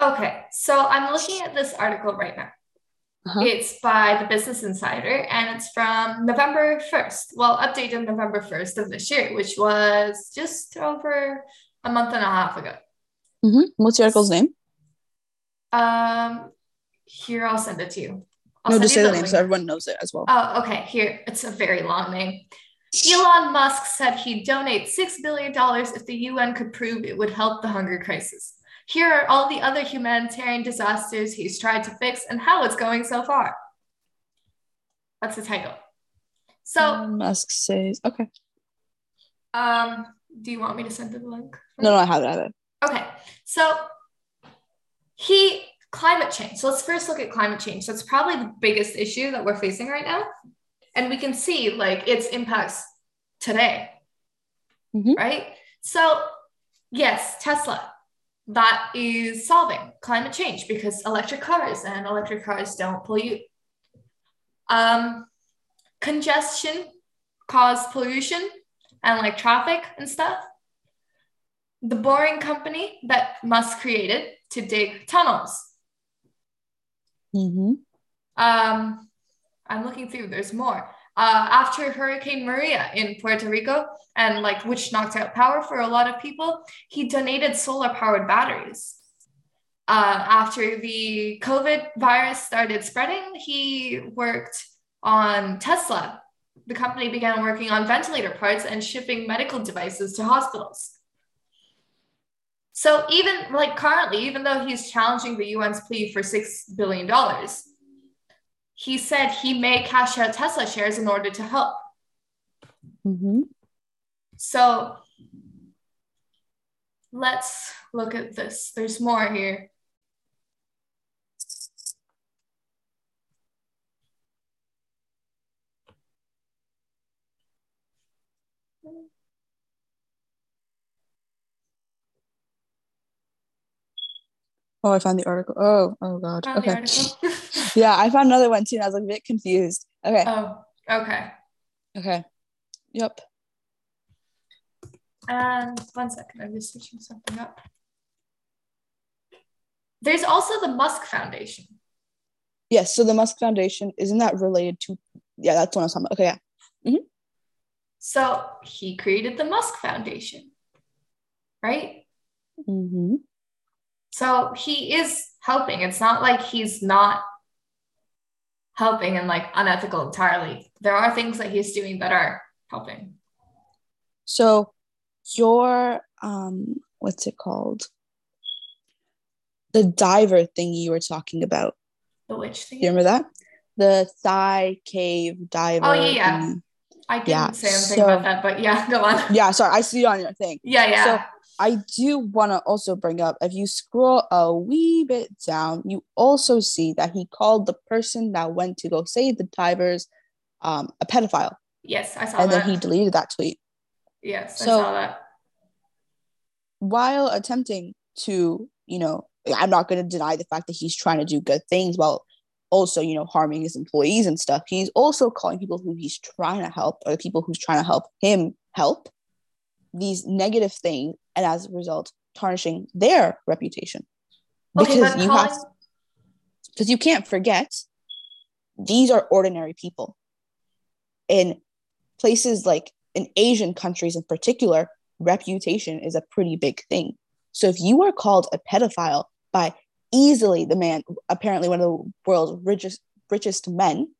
[SPEAKER 2] okay so i'm looking at this article right now
[SPEAKER 1] Uh-huh.
[SPEAKER 2] It's by the Business Insider and it's from November 1st. Well, updated November 1st of this year, which was just over a month and a half ago.
[SPEAKER 1] Hmm What's the article's name?
[SPEAKER 2] Um, here I'll send it to you. I'll
[SPEAKER 1] no, just say the name
[SPEAKER 2] link.
[SPEAKER 1] so everyone knows it as well.
[SPEAKER 2] Oh, okay. Here, it's a very long name. Elon Musk said he'd donate $6 billion if the UN could prove it would help the hunger crisis. Here are all the other humanitarian disasters he's tried to fix and how it's going so far. That's the title. So,
[SPEAKER 1] Elon Musk says, okay.
[SPEAKER 2] um, do you want me to send the link?
[SPEAKER 1] No, no, I have it. I have it.
[SPEAKER 2] Okay, so he climate change. So let's first look at climate change. That's probably the biggest issue that we're facing right now, and we can see like its impacts today,
[SPEAKER 1] Mhm.
[SPEAKER 2] right? So yes, Tesla that is solving climate change because electric cars and electric cars don't pollute. Um, congestion cause pollution and like traffic and stuff the Boring Company that Musk created to dig tunnels.
[SPEAKER 1] hmm
[SPEAKER 2] Um, I'm looking through. There's more. Uh, after Hurricane Maria in Puerto Rico, and like which knocked out power for a lot of people, he donated solar-powered batteries. Uh, after the COVID virus started spreading, he worked on Tesla. The company began working on ventilator parts and shipping medical devices to hospitals. So even like currently, even though he's challenging the UN's plea for six billion dollars, he said he may cash out Tesla shares in order to help.
[SPEAKER 1] hmm
[SPEAKER 2] So let's look at this. There's more here.
[SPEAKER 1] Oh, I found the article. Oh, oh God.
[SPEAKER 2] Found
[SPEAKER 1] okay. [laughs] [laughs] Yeah, I found another one too. And I was like a bit confused. Okay.
[SPEAKER 2] oh, okay.
[SPEAKER 1] Okay. Yep.
[SPEAKER 2] And one second, I'm just switching something up. There's also the Musk Foundation.
[SPEAKER 1] Yes. So the Musk Foundation isn't that related to? Yeah, that's what I was talking about. Okay. Yeah.
[SPEAKER 2] So he created the Musk Foundation, right?
[SPEAKER 1] hmm
[SPEAKER 2] So he is helping. It's not like he's not helping and like unethical entirely. There are things that he's doing that are helping.
[SPEAKER 1] So your um, what's it called? The diver thing you were talking about.
[SPEAKER 2] The witch thing.
[SPEAKER 1] Do you remember that? The Thai cave diver.
[SPEAKER 2] Oh, yeah, yeah. I didn't
[SPEAKER 1] Yeah,
[SPEAKER 2] say anything
[SPEAKER 1] so-
[SPEAKER 2] about that, but yeah, [laughs] go on.
[SPEAKER 1] Yeah. Sorry, I see it on your thing.
[SPEAKER 2] Yeah, yeah.
[SPEAKER 1] So I do want to also bring up if you scroll a wee bit down, you also see that he called the person that went to go save the divers um, a pedophile,
[SPEAKER 2] yes, I saw
[SPEAKER 1] and
[SPEAKER 2] that.
[SPEAKER 1] And then he deleted that tweet
[SPEAKER 2] yes, I saw that.
[SPEAKER 1] while attempting to, you know, I'm not going to deny the fact that he's trying to do good things while also, you know, harming his employees and stuff. He's also calling people who he's trying to help or the people who's trying to help him help these negative things, and as a result, tarnishing their reputation. Because you have
[SPEAKER 2] calling,
[SPEAKER 1] because you can't forget these are ordinary people. In places like in asian countries in particular reputation is a pretty big thing. So if you are called a pedophile by easily the man apparently one of the world's richest richest men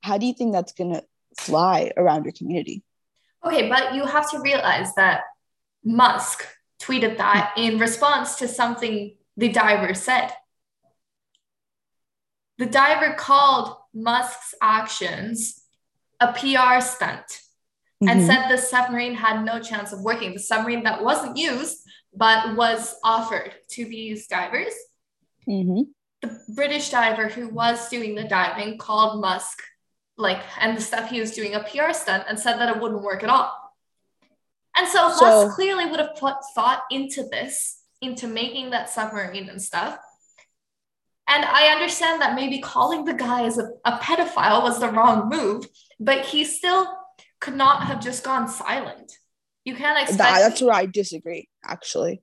[SPEAKER 1] how do you think that's going to fly around your community
[SPEAKER 2] okay, but you have to realize that Musk tweeted that in response to something the diver said. The diver called Musk's actions a PR stunt and
[SPEAKER 1] Mhm.
[SPEAKER 2] said the submarine had no chance of working. The submarine that wasn't used but was offered to these divers.
[SPEAKER 1] Mhm.
[SPEAKER 2] The British diver who was doing the diving called Musk, like, and the stuff he was doing a PR stunt and said that it wouldn't work at all. And so,
[SPEAKER 1] So-
[SPEAKER 2] Musk clearly would have put thought into this, into making that submarine and stuff. And I understand that maybe calling the guy as a, a pedophile was the wrong move, but he still could not have just gone silent. You can't expect.
[SPEAKER 1] That, that's where I disagree, actually.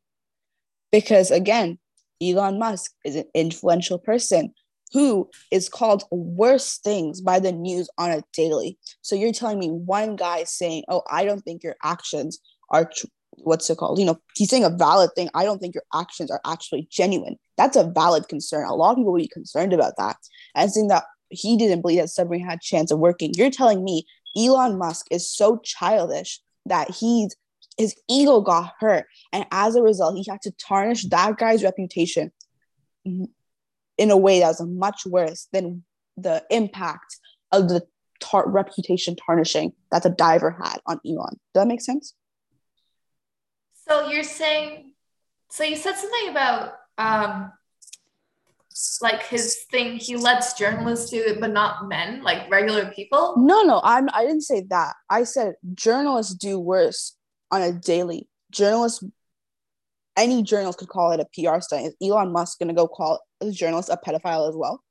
[SPEAKER 1] Because again, Elon Musk is an influential person. Who is called worse things by the news on a daily. So you're telling me one guy saying, "Oh, I don't think your actions are tr- what's it called? You know, he's saying a valid thing. I don't think your actions are actually genuine. That's a valid concern. A lot of people would be concerned about that. And saying that he didn't believe that submarine had a chance of working. You're telling me Elon Musk is so childish that he's his ego got hurt, and as a result, he had to tarnish that guy's reputation mm-hmm. In a way that was much worse than the impact of the tar- reputation tarnishing that the diver had on Elon. Does that make sense?
[SPEAKER 2] So you're saying, so you said something about um, like his thing. He lets journalists do it, but not men, like regular people.
[SPEAKER 1] No, no, I'm. I didn't say that. I said journalists do worse on a daily. Journalists, any journalist could call it a PR stunt. Is Elon Musk going to go call a journalist a pedophile as well?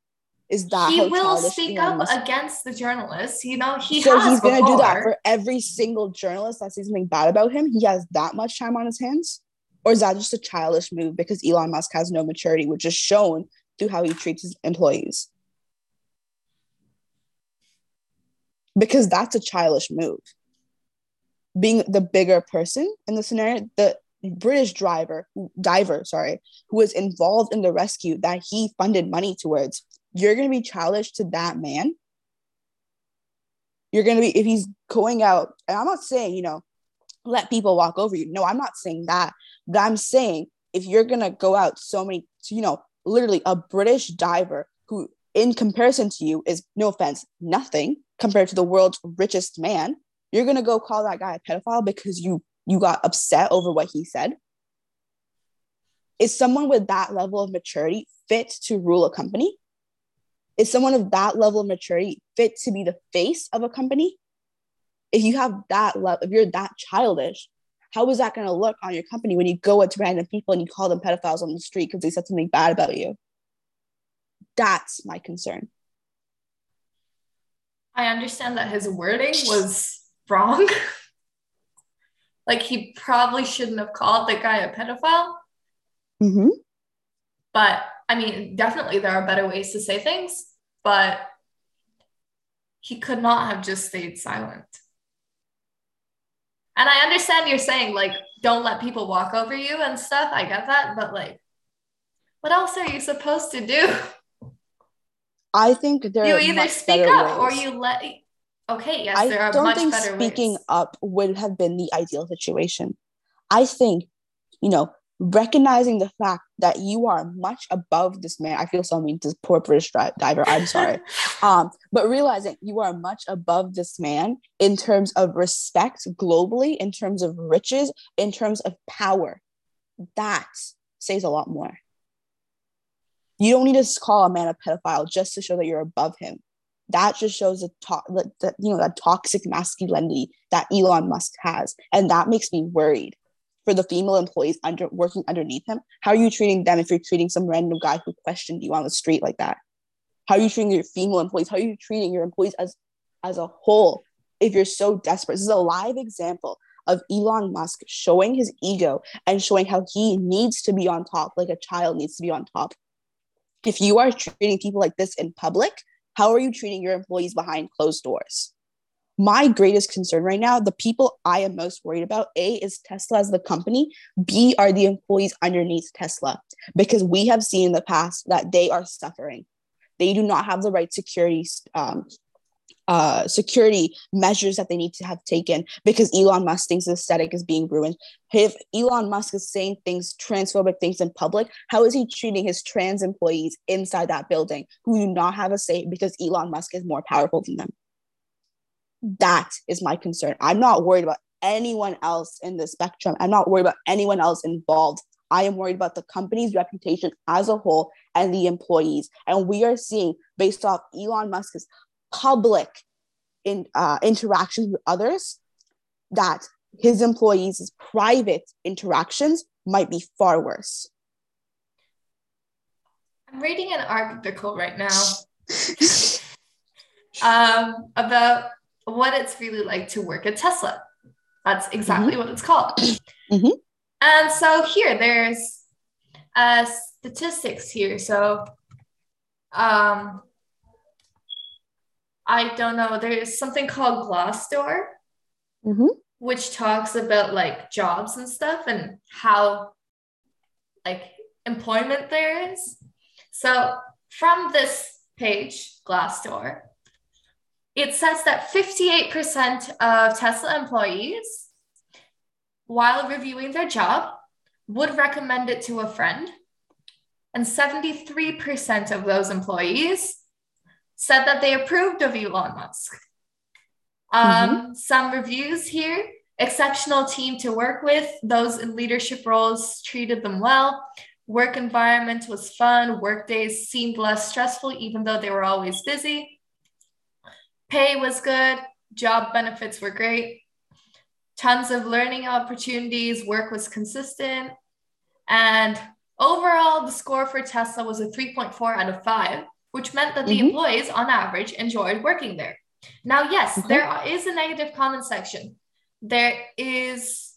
[SPEAKER 1] Is that
[SPEAKER 2] he will speak
[SPEAKER 1] Elon
[SPEAKER 2] up
[SPEAKER 1] Musk-
[SPEAKER 2] against the journalists. You know, he
[SPEAKER 1] so he's gonna do that for every single journalist that sees something bad about him. He has that much time on his hands, or is that just a childish move because Elon Musk has no maturity, which is shown through how he treats his employees? Because that's a childish move. Being the bigger person in the scenario, the British driver, diver, sorry, who was involved in the rescue that he funded money towards, you're gonna be childish to that man. You're going to be if he's going out and i'm not saying you know let people walk over you. No i'm not saying that. But i'm saying if you're going to go out so many you know literally a british diver who in comparison to you is no offense nothing compared to the world's richest man you're going to go call that guy a pedophile because you you got upset over what he said is someone with that level of maturity fit to rule a company is someone of that level of maturity fit to be the face of a company? If you have that level, if you're that childish, how is that going to look on your company when you go up to random people and you call them pedophiles on the street because they said something bad about you? That's my concern.
[SPEAKER 2] I understand that his wording was wrong. [laughs] like he probably shouldn't have called the guy a pedophile.
[SPEAKER 1] Mm-hmm.
[SPEAKER 2] But I mean, definitely there are better ways to say things, but he could not have just stayed silent. And I understand you're saying, like, don't let people walk over you and stuff. I get that. But, like, what else are you supposed to do?
[SPEAKER 1] I think there
[SPEAKER 2] you either speak up or you let. Okay, yes,
[SPEAKER 1] I
[SPEAKER 2] there are
[SPEAKER 1] don't
[SPEAKER 2] much
[SPEAKER 1] think
[SPEAKER 2] better
[SPEAKER 1] speaking
[SPEAKER 2] ways.
[SPEAKER 1] up would have been the ideal situation. I think, you know, recognizing the fact that you are much above this man. I feel so mean to this poor British diver. I'm sorry. [laughs] um, but realizing you are much above this man in terms of respect globally, in terms of riches, in terms of power, that says a lot more. You don't need to call a man a pedophile just to show that you're above him. That just shows the, to- the, the you know that toxic masculinity that Elon Musk has, and that makes me worried for the female employees under working underneath him. How are you treating them if you're treating some random guy who questioned you on the street like that? How are you treating your female employees? How are you treating your employees as as a whole if you're so desperate? This is a live example of Elon Musk showing his ego and showing how he needs to be on top, like a child needs to be on top. If you are treating people like this in public, how are you treating your employees behind closed doors? my greatest concern right now, the people I am most worried about, A, is Tesla as the company, B, are the employees underneath Tesla, because we have seen in the past that they are suffering. They do not have the right security um, uh, security measures that they need to have taken because Elon Musk thinks the aesthetic is being ruined. If Elon Musk is saying things, transphobic things in public, how is he treating his trans employees inside that building who do not have a say because Elon Musk is more powerful than them? That is my concern. I'm not worried about anyone else in the spectrum. I'm not worried about anyone else involved. I am worried about the company's reputation as a whole and the employees. And we are seeing, based off Elon Musk's public in uh, interactions with others, that his employees' private interactions might be far worse.
[SPEAKER 2] I'm reading an article right now [laughs] um, about what it's really like to work at Tesla. That's exactly what it's called. [clears throat]
[SPEAKER 1] Mhm.
[SPEAKER 2] And so here, there's uh, statistics here. So um, I don't know. There's something called Glassdoor,
[SPEAKER 1] Mm-hmm.
[SPEAKER 2] which talks about like jobs and stuff and how like employment there is. So from this page, Glassdoor, it says that 58% of Tesla employees, while reviewing their job, would recommend it to a friend. And 73% of those employees said that they approved of Elon Musk. Um, Some reviews here exceptional team to work with, those in leadership roles treated them well. Work environment was fun, work days seemed less stressful, even though they were always busy. Pay was good, job benefits were great, tons of learning opportunities, work was consistent. And overall, the score for Tesla was a 3.4 out of 5, which meant that the
[SPEAKER 1] Mhm.
[SPEAKER 2] employees, on average, enjoyed working there. Now, yes,
[SPEAKER 1] Okay.
[SPEAKER 2] there is a negative comment section. There is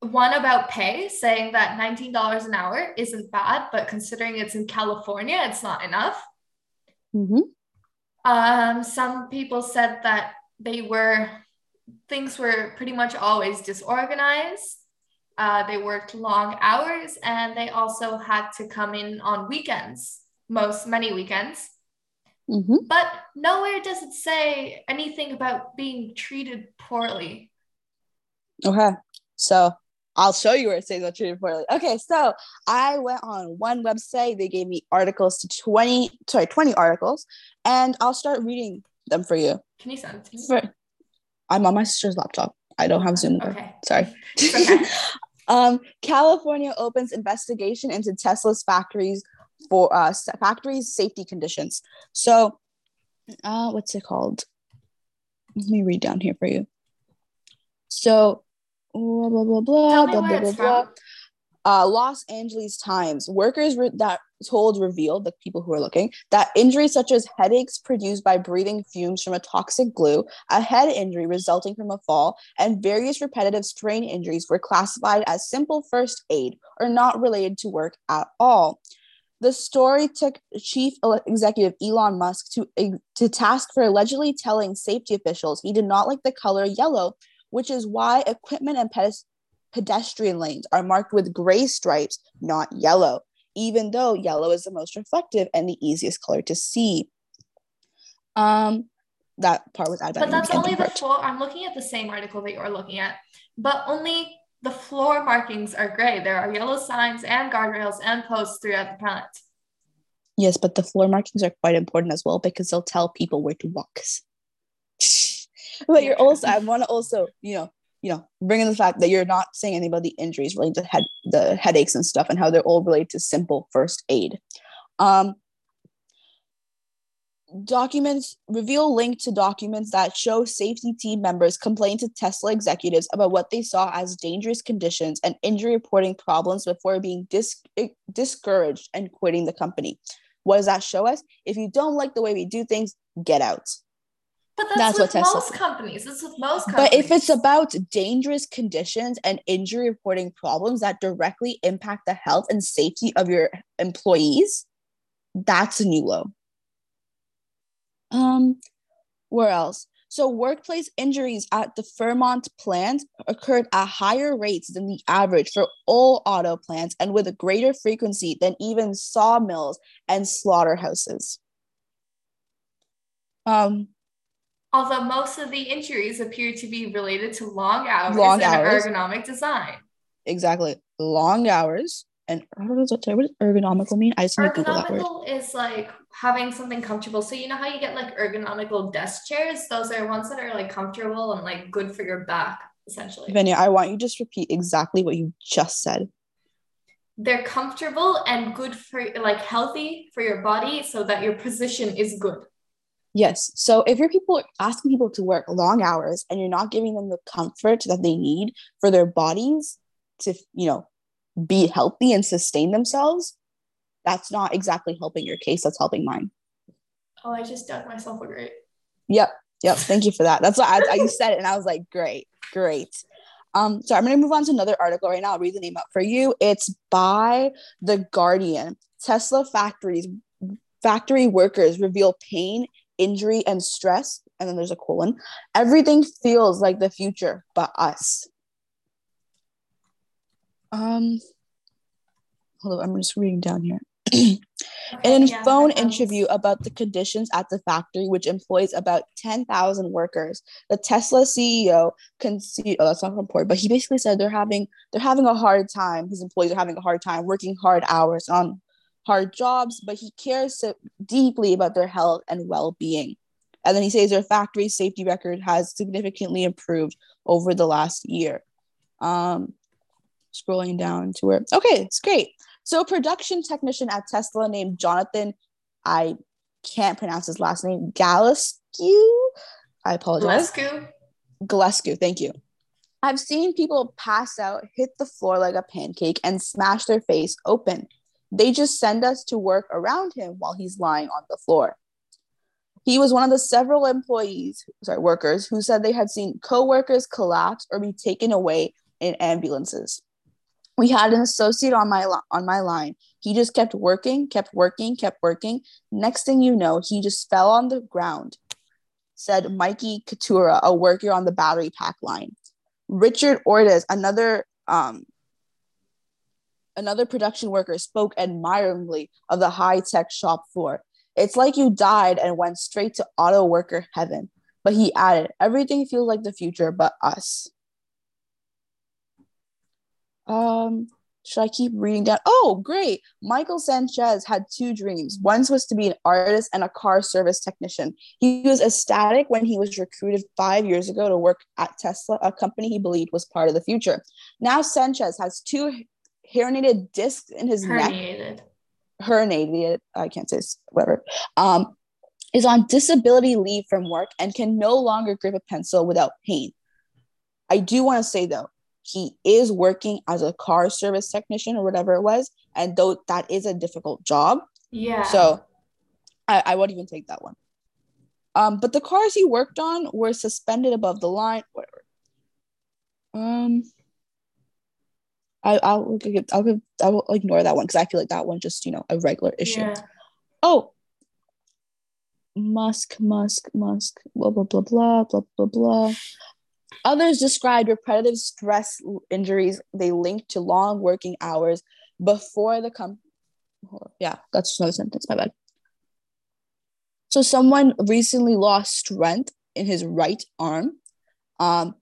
[SPEAKER 2] one about pay saying that $19 an hour isn't bad, but considering it's in California, it's not enough.
[SPEAKER 1] Mm-hmm.
[SPEAKER 2] Um, some people said that they were things were pretty much always disorganized. Uh, they worked long hours and they also had to come in on weekends, most many weekends.
[SPEAKER 1] Mm-hmm.
[SPEAKER 2] But nowhere does it say anything about being treated poorly.
[SPEAKER 1] Okay. So I'll show you where it says about treated poorly. Okay, so I went on one website. They gave me articles to 20, sorry, 20 articles, and I'll start reading them for you.
[SPEAKER 2] Can you send it to me?
[SPEAKER 1] I'm on my sister's laptop. I don't have Zoom.
[SPEAKER 2] Okay.
[SPEAKER 1] Sorry.
[SPEAKER 2] Okay. [laughs]
[SPEAKER 1] um, California opens investigation into Tesla's factories for uh, factories safety conditions. So, uh, what's it called? Let me read down here for you. So, blah blah blah blah blah blah blah. blah. Uh, Los Angeles Times workers re- that told revealed the people who are looking that injuries such as headaches produced by breathing fumes from a toxic glue, a head injury resulting from a fall, and various repetitive strain injuries were classified as simple first aid or not related to work at all. The story took Chief Executive Elon Musk to, to task for allegedly telling safety officials he did not like the color yellow, which is why equipment and pedest- pedestrian lanes are marked with gray stripes, not yellow, even though yellow is the most reflective and the easiest color to see. Um, that part was added
[SPEAKER 2] But that's only the floor. I'm looking at the same article that you're looking at, but only the floor markings are gray. There are yellow signs and guardrails and posts throughout the planet.
[SPEAKER 1] Yes, but the floor markings are quite important as well because they'll tell people where to walk. [laughs] but you're also I want to also, you know, you know, bring in the fact that you're not saying anything about the injuries related to head the headaches and stuff and how they're all related to simple first aid. Um documents reveal link to documents that show safety team members complained to Tesla executives about what they saw as dangerous conditions and injury reporting problems before being dis- eh, discouraged and quitting the company. What does that show us? If you don't like the way we do things, get out.
[SPEAKER 2] But that's,
[SPEAKER 1] That's what Tesla
[SPEAKER 2] most companies. It's with most companies.
[SPEAKER 1] But if it's about dangerous conditions and injury reporting problems that directly impact the health and safety of your employees, that's a new low. Um, where else? So workplace injuries at the Fremont plant occurred at higher rates than the average for all auto plants and with a greater frequency than even sawmills and slaughterhouses. Um,
[SPEAKER 2] although most of the injuries appear to be related to long hours
[SPEAKER 1] Long
[SPEAKER 2] and
[SPEAKER 1] hours.
[SPEAKER 2] ergonomic design.
[SPEAKER 1] exactly. Long hours and I don't know what what does ergonomical mean. I just need to Google that word.
[SPEAKER 2] Ergonomical is like having something comfortable. So you know how you get like ergonomical desk chairs? Those are ones that are like comfortable and like good for your back, essentially.
[SPEAKER 1] Venya, I want you to just repeat exactly what you just said.
[SPEAKER 2] They're comfortable and good for like healthy for your body so that your position is good.
[SPEAKER 1] Yes. So if you're people asking people to work long hours and you're not giving them the comfort that they need for their bodies to, you know, be healthy and sustain themselves, that's not exactly helping your case. That's helping mine.
[SPEAKER 2] Oh, I just dug myself a grate.
[SPEAKER 1] Yep. Yep. Thank you for that. That's why I, I you [laughs] said it and I was like, great, great. Um, so I'm gonna move on to another article right now. I'll read the name up for you. It's by The Guardian. Tesla factories factory workers reveal pain, injury, and stress. And then there's a colon. Everything feels like the future, but us. Um, hold on, I'm just reading down here. [clears throat] In a
[SPEAKER 2] yeah,
[SPEAKER 1] phone interview about the conditions at the factory, which employs about 10,000 workers, the Tesla CEO conceded, oh, that's not important, but he basically said they're having, they're having a hard time. His employees are having a hard time working hard hours on hard jobs, but he cares so deeply about their health and well-being. And then he says their factory safety record has significantly improved over the last year. Um, scrolling down to where, okay, it's great. So, a production technician at Tesla named Jonathan, I can't pronounce his last name, Galaskew. I apologize.
[SPEAKER 2] Glasgow.
[SPEAKER 1] Gillespie, thank you. I've seen people pass out, hit the floor like a pancake, and smash their face open. They just send us to work around him while he's lying on the floor. He was one of the several employees, sorry, workers, who said they had seen coworkers collapse or be taken away in ambulances. We had an associate on my on my line. He just kept working, kept working, kept working. Next thing you know, he just fell on the ground said Mikey Katura, a worker on the battery pack line. Richard Ortiz, another um, another production worker, spoke admiringly of the high tech shop floor. It's like you died and went straight to auto worker heaven. But he added, everything feels like the future but us. Um, should I keep reading down? Oh, great. Michael Sanchez had two dreams. One was to be an artist and a car service technician. He was ecstatic when he was recruited five years ago to work at Tesla, a company he believed was part of the future. Now Sanchez has two herniated discs in his neck
[SPEAKER 2] Herniated.
[SPEAKER 1] herniated, I can't say this, whatever, um, is on disability leave from work and can no longer grip a pencil without pain. I do want to say though, he is working as a car service technician or whatever it was, and though that is a difficult job,
[SPEAKER 2] Yeah.
[SPEAKER 1] so I, I won't even take that one. Um, but the cars he worked on were suspended above the line, whatever. Um, I, I'll I'll give, I will ignore that one because I feel like that one just you know a regular issue.
[SPEAKER 2] Yeah.
[SPEAKER 1] Oh, Musk, Musk, Musk, blah blah blah blah blah blah blah. Others described repetitive stress injuries they linked to long working hours before the com. Yeah, that's another sentence. My bad. So someone recently lost strength in his right arm. Um,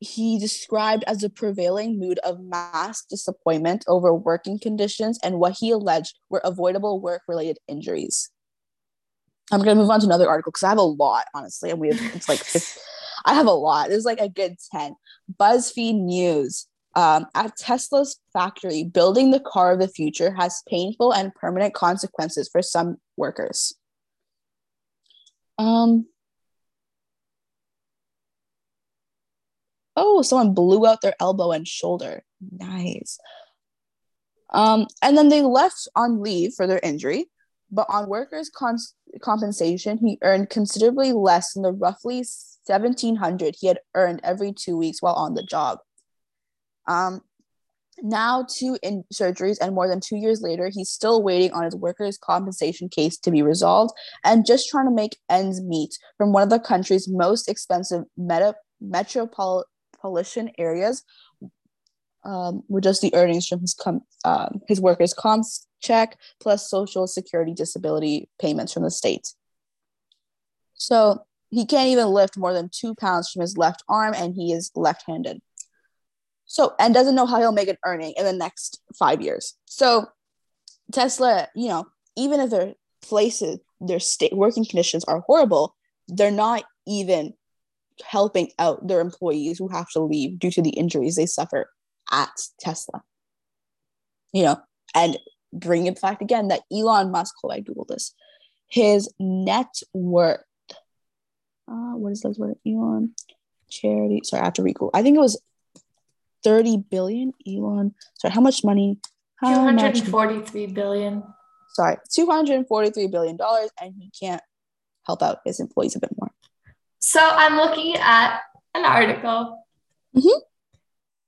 [SPEAKER 1] he described as a prevailing mood of mass disappointment over working conditions and what he alleged were avoidable work-related injuries. I'm gonna move on to another article because I have a lot, honestly, and we have it's like [laughs] 50, I have a lot. There's like a good ten. BuzzFeed News. Um, at Tesla's factory, building the car of the future has painful and permanent consequences for some workers. Um, oh, someone blew out their elbow and shoulder. Nice. Um, and then they left on leave for their injury, but on workers' cons- compensation, he earned considerably less than the roughly 1700 he had earned every two weeks while on the job. Um, now, two in surgeries and more than two years later, he's still waiting on his workers' compensation case to be resolved and just trying to make ends meet from one of the country's most expensive meta- metropolitan areas um, with just the earnings from his com- um, his workers' comps check plus social security disability payments from the state. So he can't even lift more than two pounds from his left arm, and he is left-handed. So and doesn't know how he'll make an earning in the next five years. So Tesla, you know, even if their places, their state working conditions are horrible, they're not even helping out their employees who have to leave due to the injuries they suffer at Tesla. You know, and bring it back again that Elon Musk, hold I Google this, his net worth. Uh, what is this word? Elon charity. Sorry, I have to re I think it was 30 billion. Elon. Sorry, how much money? How much?
[SPEAKER 2] 243 billion.
[SPEAKER 1] Sorry, 243 billion dollars, and he can't help out his employees a bit more.
[SPEAKER 2] So I'm looking at an article.
[SPEAKER 1] Mhm.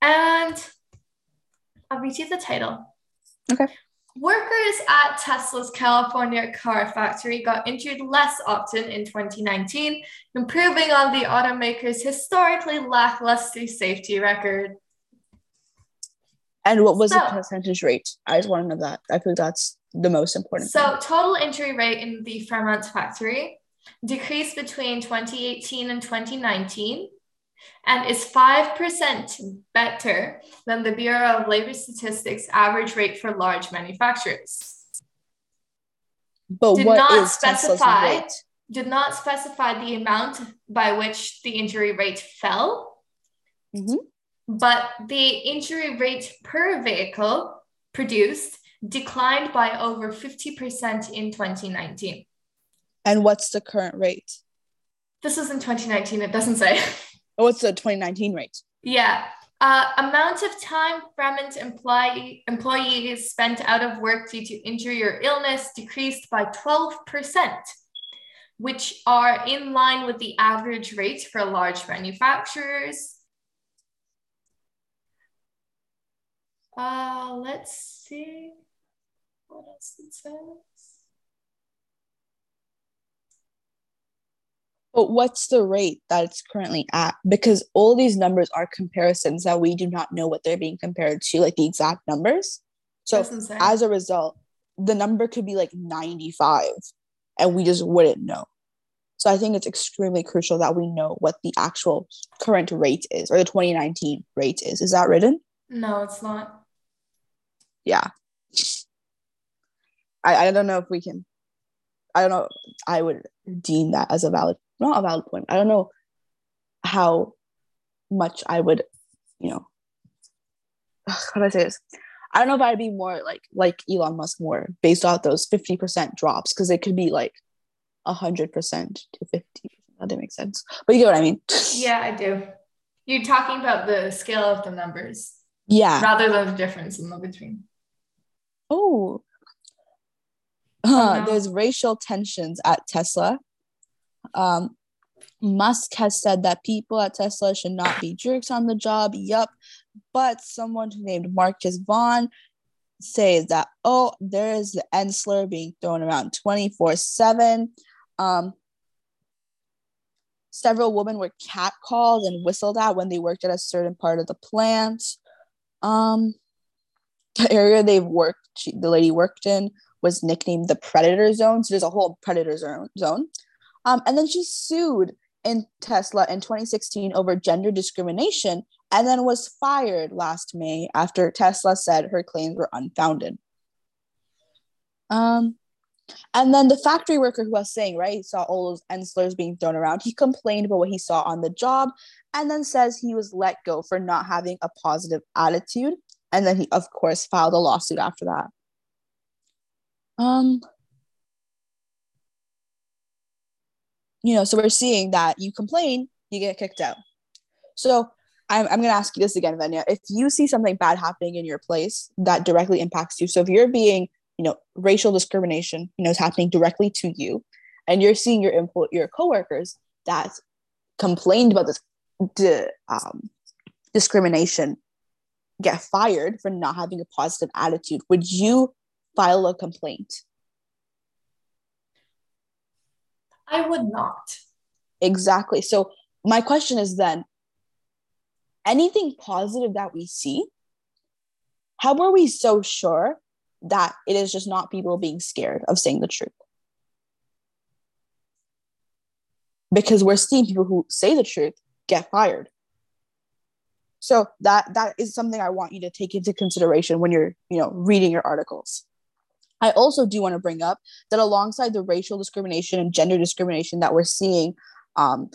[SPEAKER 2] And I'll read you the title.
[SPEAKER 1] Okay.
[SPEAKER 2] Workers at Tesla's California car factory got injured less often in 2019, improving on the automaker's historically lackluster safety record.
[SPEAKER 1] And what was
[SPEAKER 2] So-
[SPEAKER 1] the percentage rate? I just want to know that. I think that's the most important.
[SPEAKER 2] So,
[SPEAKER 1] thing.
[SPEAKER 2] total injury rate in the Fremont factory decreased between 2018 and 2019 and is 5% better than the Bureau of Labor Statistics average rate for large manufacturers.
[SPEAKER 1] but
[SPEAKER 2] did
[SPEAKER 1] what
[SPEAKER 2] not
[SPEAKER 1] is
[SPEAKER 2] specify-
[SPEAKER 1] rate?
[SPEAKER 2] Did not specify the amount by which the injury rate fell,
[SPEAKER 1] Mhm.
[SPEAKER 2] but the injury rate per vehicle produced declined by over 50% in 2019.
[SPEAKER 1] And what's the current rate?
[SPEAKER 2] This was in 2019, it doesn't say. [laughs]
[SPEAKER 1] Or what's the 2019 rate?
[SPEAKER 2] yeah. Uh, amount of time Fremont employee, employees spent out of work due to injury or illness decreased by 12%, which are in line with the average rate for large manufacturers. Uh, let's see what else it says.
[SPEAKER 1] But what's the rate that it's currently at? Because all these numbers are comparisons that we do not know what they're being compared to, like the exact numbers. So as a result, the number could be like 95 and we just wouldn't know. So I think it's extremely crucial that we know what the actual current rate is or the 2019 rate is. Is that written?
[SPEAKER 2] no, it's not.
[SPEAKER 1] Yeah. I, I don't know if we can I don't know I would deem that as a valid not a valid point. I don't know how much I would, you know how do I say this? I don't know if I'd be more like like Elon Musk more based off those 50% drops because it could be like hundred percent to 50 That didn't make sense. But you get what I mean.
[SPEAKER 2] Yeah, I do. You're talking about the scale of the numbers
[SPEAKER 1] Yeah.
[SPEAKER 2] rather than the difference in the between.
[SPEAKER 1] Oh. Uh,
[SPEAKER 2] no.
[SPEAKER 1] There's racial tensions at Tesla. Um, Musk has said that people at Tesla should not be jerks on the job. Yup. But someone named Marcus Vaughn says that, oh, there is the N slur being thrown around 24 7. Um, several women were catcalled and whistled at when they worked at a certain part of the plant. Um, the area they worked, the lady worked in, was nicknamed the Predator Zone. So there's a whole Predator zone. Um, and then she sued in Tesla in 2016 over gender discrimination and then was fired last May after Tesla said her claims were unfounded. Um, and then the factory worker who I was saying, right, he saw all those N slurs being thrown around. He complained about what he saw on the job and then says he was let go for not having a positive attitude. And then he, of course, filed a lawsuit after that. Um, you know, so we're seeing that you complain, you get kicked out. So I'm, I'm going to ask you this again, Venya. If you see something bad happening in your place that directly impacts you, so if you're being, you know, racial discrimination, you know, is happening directly to you, and you're seeing your employ your coworkers that complained about this di- um, discrimination get fired for not having a positive attitude, would you file a complaint?
[SPEAKER 2] I would not.
[SPEAKER 1] Exactly. So my question is then anything positive that we see, how are we so sure that it is just not people being scared of saying the truth? Because we're seeing people who say the truth get fired. So that that is something I want you to take into consideration when you're, you know, reading your articles. I also do want to bring up that alongside the racial discrimination and gender discrimination that we're seeing um,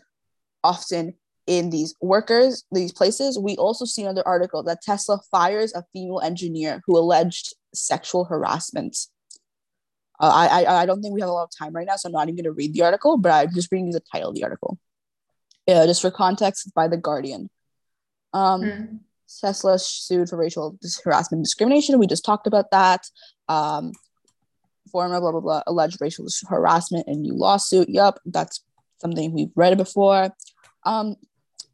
[SPEAKER 1] often in these workers, these places, we also see another article that Tesla fires a female engineer who alleged sexual harassment. Uh, I, I I don't think we have a lot of time right now, so I'm not even going to read the article, but I'm just reading the title of the article. Yeah, just for context, it's by the Guardian. Um,
[SPEAKER 2] Hmm.
[SPEAKER 1] Tesla sued for racial harassment and discrimination. We just talked about that. Um, former blah blah blah alleged racial harassment and new lawsuit. Yup, that's something we've read before. Um,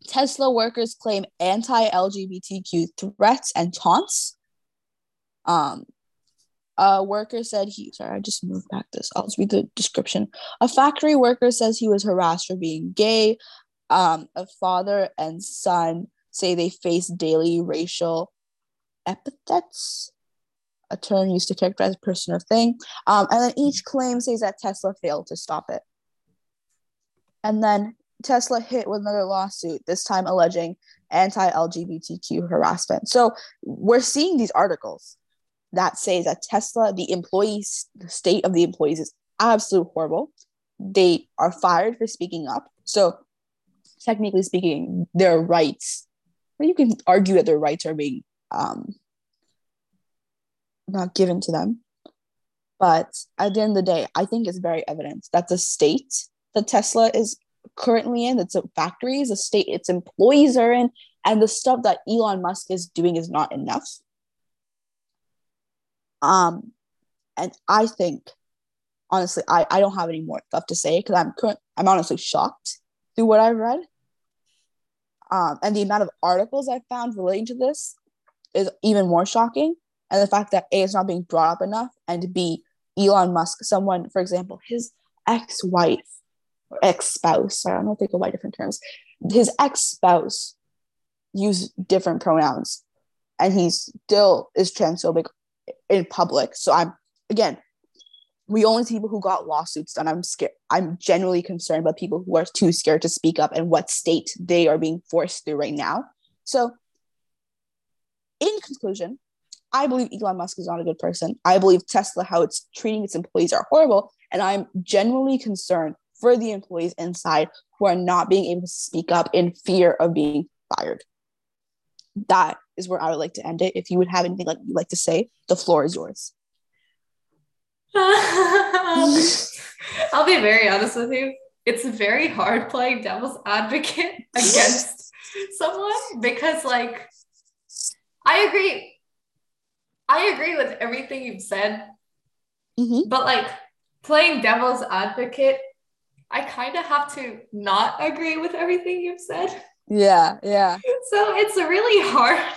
[SPEAKER 1] Tesla workers claim anti-LGBTQ threats and taunts. Um, a worker said he sorry, I just moved back this. I'll just read the description. A factory worker says he was harassed for being gay. Um, a father and son say they face daily racial epithets, a term used to characterize a person or thing. Um, and then each claim says that Tesla failed to stop it. And then Tesla hit with another lawsuit, this time alleging anti LGBTQ harassment. So we're seeing these articles that say that Tesla, the employees, the state of the employees is absolutely horrible. They are fired for speaking up. So technically speaking, their rights, you can argue that their rights are being um, not given to them. But at the end of the day, I think it's very evident that the state that Tesla is currently in, that's a factories, the state its employees are in, and the stuff that Elon Musk is doing is not enough. Um, and I think, honestly, I, I don't have any more stuff to say because I'm current, I'm honestly shocked through what I've read. Um, and the amount of articles I found relating to this is even more shocking. And the fact that A, it's not being brought up enough, and B, Elon Musk, someone, for example, his ex wife or ex spouse, I don't they go by different terms, his ex spouse used different pronouns and he still is transphobic in public. So I'm, again, we only see people who got lawsuits done. I'm scared. I'm genuinely concerned about people who are too scared to speak up and what state they are being forced through right now. So, in conclusion, I believe Elon Musk is not a good person. I believe Tesla, how it's treating its employees, are horrible. And I'm genuinely concerned for the employees inside who are not being able to speak up in fear of being fired. That is where I would like to end it. If you would have anything like you'd like to say, the floor is yours. [laughs]
[SPEAKER 2] I'll be very honest with you. It's very hard playing devil's advocate [laughs] against someone because, like, I agree. I agree with everything you've said,
[SPEAKER 1] mm-hmm.
[SPEAKER 2] but like playing devil's advocate, I kind of have to not agree with everything you've said.
[SPEAKER 1] Yeah, yeah. [laughs]
[SPEAKER 2] So it's really hard. [laughs]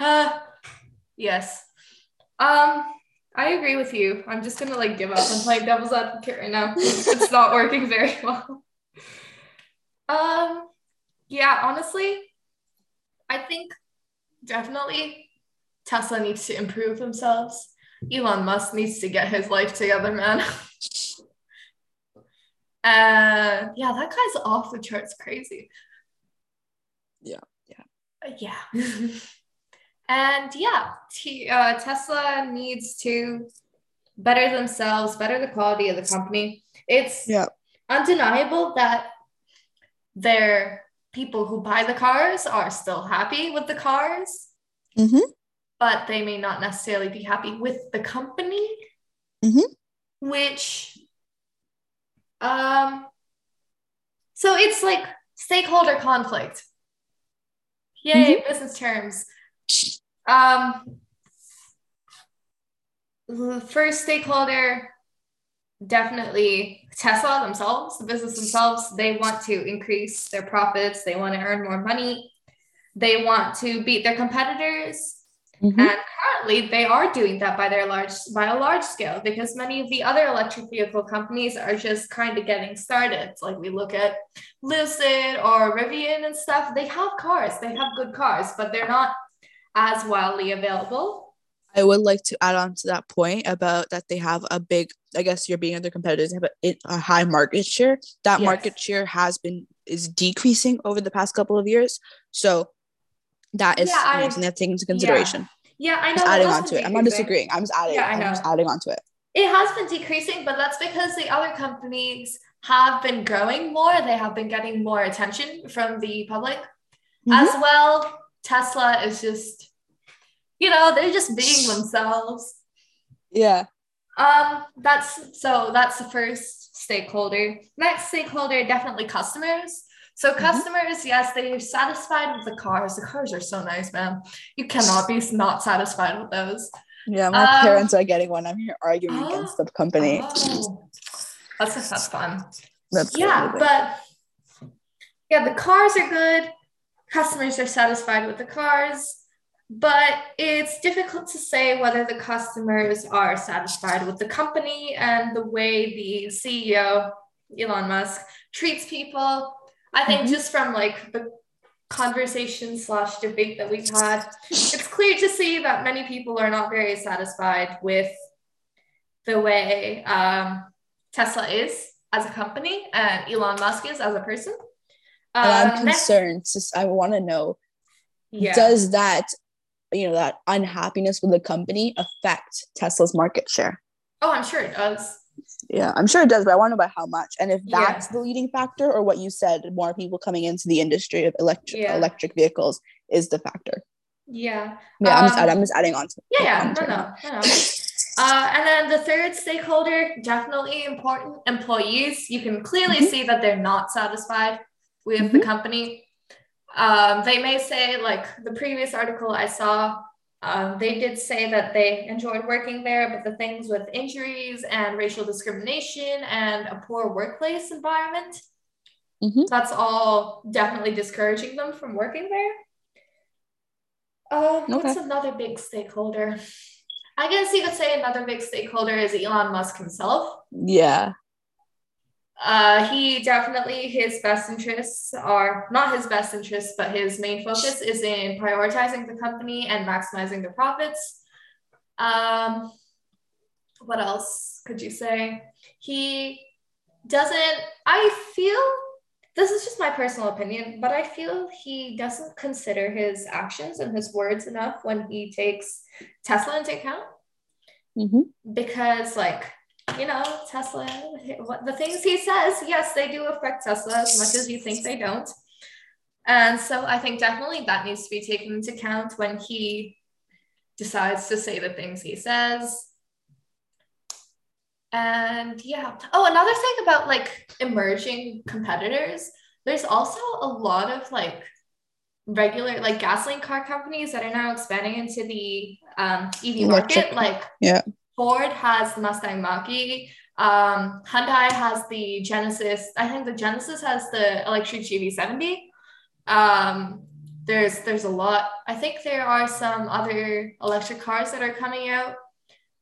[SPEAKER 2] Uh, yes. Um, I agree with you. I'm just gonna like give up and play devil's advocate right now. [laughs] it's not working very well. Um, yeah, honestly, I think definitely Tesla needs to improve themselves. Elon Musk needs to get his life together, man. [laughs] uh, yeah, that guy's off the charts crazy.
[SPEAKER 1] Yeah, yeah,
[SPEAKER 2] uh, yeah. [laughs] And yeah, t- uh, Tesla needs to better themselves, better the quality of the company. It's
[SPEAKER 1] yeah.
[SPEAKER 2] undeniable that their people who buy the cars are still happy with the cars,
[SPEAKER 1] mm-hmm.
[SPEAKER 2] But they may not necessarily be happy with the company,
[SPEAKER 1] mm-hmm.
[SPEAKER 2] which, um, so it's like stakeholder conflict. Yay, mm-hmm. business terms. Um, first stakeholder, definitely Tesla themselves, the business themselves. They want to increase their profits. They want to earn more money. They want to beat their competitors. Mm-hmm. And currently, they are doing that by their large by a large scale because many of the other electric vehicle companies are just kind of getting started. Like we look at Lucid or Rivian and stuff. They have cars, they have good cars, but they're not as widely available.
[SPEAKER 1] I would like to add on to that point about that they have a big, I guess you're being other competitors have a, a high market share. That yes. market share has been is decreasing over the past couple of years. So that is yeah, something that's taken into consideration.
[SPEAKER 2] Yeah, yeah I know.
[SPEAKER 1] Just adding on to it. I'm not disagreeing. I'm just adding.
[SPEAKER 2] Yeah, I know.
[SPEAKER 1] I'm just adding on to it.
[SPEAKER 2] It has been decreasing, but that's because the other companies have been growing more. They have been getting more attention from the public. Mm-hmm. As well, Tesla is just you know, they're just being themselves.
[SPEAKER 1] Yeah.
[SPEAKER 2] Um, that's so that's the first stakeholder. Next stakeholder, definitely customers. So mm-hmm. customers, yes, they're satisfied with the cars. The cars are so nice, man. You cannot be not satisfied with those.
[SPEAKER 1] Yeah, my um, parents are getting one. I'm here arguing oh, against the [gasps] company.
[SPEAKER 2] Oh, that's that's fun.
[SPEAKER 1] That's
[SPEAKER 2] yeah, but yeah, the cars are good. Customers are satisfied with the cars. but it's difficult to say whether the customers are satisfied with the company and the way the CEO, Elon Musk, treats people. I think mm-hmm. just from like the conversation slash debate that we've had, it's clear to see that many people are not very satisfied with the way um, Tesla is as a company and Elon Musk is as a person.
[SPEAKER 1] Um, and I'm um, concerned. Next- I want to know yeah. does that you know that unhappiness with the company affect tesla's market share
[SPEAKER 2] oh i'm sure it does
[SPEAKER 1] yeah i'm sure it does but i want to know about how much and if that's yeah. the leading factor or what you said more people coming into the industry of electric yeah. electric vehicles is the factor
[SPEAKER 2] yeah
[SPEAKER 1] yeah um, I'm, just, um, I'm just adding on to
[SPEAKER 2] yeah yeah no no, no, no. Uh, and then the third stakeholder definitely important employees you can clearly mm-hmm. see that they're not satisfied with mm-hmm. the company um, they may say, like the previous article I saw, um, they did say that they enjoyed working there, but the things with injuries and racial discrimination and a poor workplace environment, mm-hmm. that's all definitely discouraging them from working there. Uh, okay. What's another big stakeholder? I guess you could say another big stakeholder is Elon Musk himself.
[SPEAKER 1] Yeah.
[SPEAKER 2] Uh, he definitely his best interests are not his best interests, but his main focus is in prioritizing the company and maximizing the profits. Um, what else could you say? He doesn't. I feel this is just my personal opinion, but I feel he doesn't consider his actions and his words enough when he takes Tesla into account. Mm-hmm. Because like you know, Tesla, what the things he says, yes, they do affect Tesla as much as you think they don't. And so I think definitely that needs to be taken into account when he decides to say the things he says. And yeah. Oh, another thing about like emerging competitors, there's also a lot of like regular like gasoline car companies that are now expanding into the um, EV market. Like
[SPEAKER 1] yeah.
[SPEAKER 2] Ford has the Mustang Mach-E. Um, Hyundai has the Genesis. I think the Genesis has the electric GV70. Um, there's there's a lot. I think there are some other electric cars that are coming out.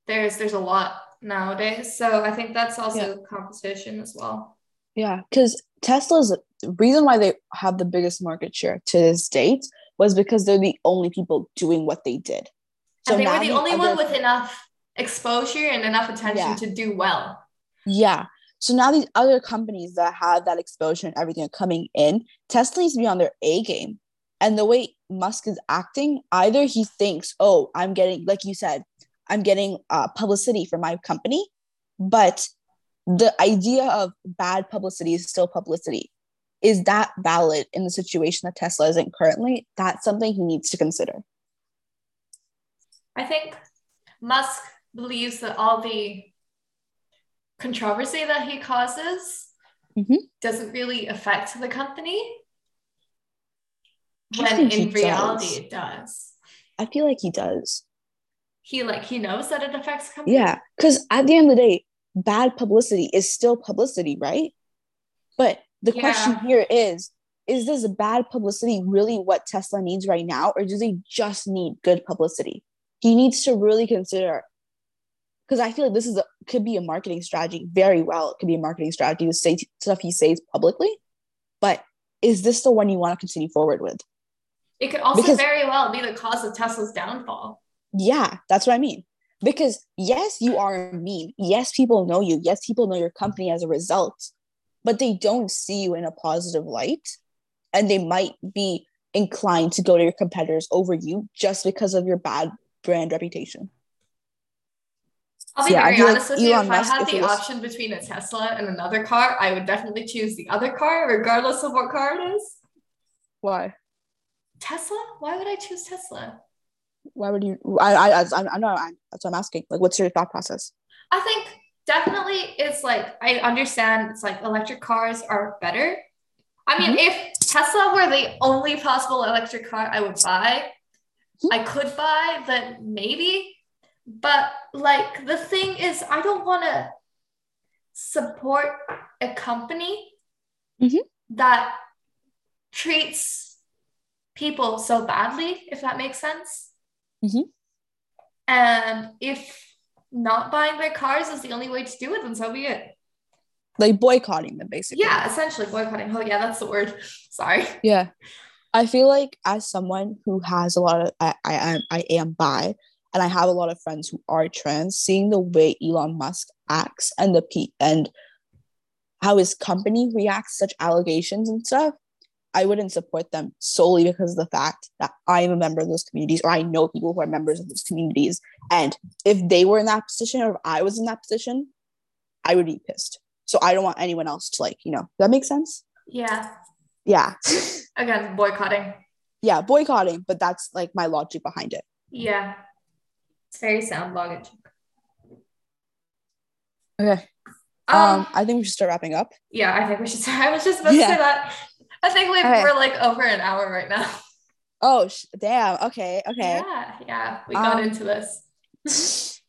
[SPEAKER 2] There's there's a lot nowadays. So I think that's also yeah. competition as well.
[SPEAKER 1] Yeah, because Tesla's reason why they have the biggest market share to this date was because they're the only people doing what they did.
[SPEAKER 2] So and they were the only other, one with enough exposure and enough attention yeah. to do well.
[SPEAKER 1] Yeah. So now these other companies that have that exposure and everything are coming in, Tesla needs to be on their A game. And the way Musk is acting, either he thinks, oh, I'm getting, like you said, I'm getting uh, publicity for my company, but the idea of bad publicity is still publicity. Is that valid in the situation that Tesla is in currently? That's something he needs to consider.
[SPEAKER 2] I think Musk believes that all the controversy that he causes mm-hmm. doesn't really affect the company when in reality does. it does
[SPEAKER 1] i feel like he does
[SPEAKER 2] he like he knows that it affects company
[SPEAKER 1] yeah because at the end of the day bad publicity is still publicity right but the yeah. question here is is this bad publicity really what tesla needs right now or does he just need good publicity he needs to really consider because I feel like this is a could be a marketing strategy very well. It could be a marketing strategy to say stuff he says publicly, but is this the one you want to continue forward with?
[SPEAKER 2] It could also because, very well be the cause of Tesla's downfall.
[SPEAKER 1] Yeah, that's what I mean. Because yes, you are a mean. Yes, people know you. Yes, people know your company as a result, but they don't see you in a positive light, and they might be inclined to go to your competitors over you just because of your bad brand reputation.
[SPEAKER 2] I'll be yeah, very honest like with Elon you. If Musk, I had the option between a Tesla and another car, I would definitely choose the other car, regardless of what car it is.
[SPEAKER 1] Why?
[SPEAKER 2] Tesla? Why would I choose Tesla?
[SPEAKER 1] Why would you? I, I, I, I know. I, that's what I'm asking. Like, what's your thought process?
[SPEAKER 2] I think definitely it's like I understand. It's like electric cars are better. I mean, mm-hmm. if Tesla were the only possible electric car I would buy, mm-hmm. I could buy, then maybe but like the thing is, I don't want to support a company mm-hmm. that treats people so badly, if that makes sense.
[SPEAKER 1] Mhm.
[SPEAKER 2] And if not buying their cars is the only way to do it, then so be it.
[SPEAKER 1] Like boycotting them, basically.
[SPEAKER 2] Yeah, essentially boycotting. Oh, yeah, that's the word. [laughs] Sorry.
[SPEAKER 1] Yeah. I feel like as someone who has a lot of I, I am I am bi and I have a lot of friends who are trans, seeing the way Elon Musk acts and the pe and how his company reacts to such allegations and stuff, I wouldn't support them solely because of the fact that I am a member of those communities or I know people who are members of those communities. And if they were in that position or if I was in that position, I would be pissed. So I don't want anyone else to like, you know, that makes sense?
[SPEAKER 2] Yeah.
[SPEAKER 1] Yeah.
[SPEAKER 2] Again, boycotting.
[SPEAKER 1] yeah, boycotting, but that's like my logic behind it.
[SPEAKER 2] Yeah. Very sound logic.
[SPEAKER 1] Okay.
[SPEAKER 2] Um,
[SPEAKER 1] Um, I think we should start wrapping up.
[SPEAKER 2] yeah, I think we should [laughs] I was just about to say that. I think we
[SPEAKER 1] Okay.
[SPEAKER 2] we're like over an hour right now. [laughs]
[SPEAKER 1] Oh, sh- damn. Okay. Okay.
[SPEAKER 2] Yeah, yeah. We got
[SPEAKER 1] Um,
[SPEAKER 2] into this. [laughs]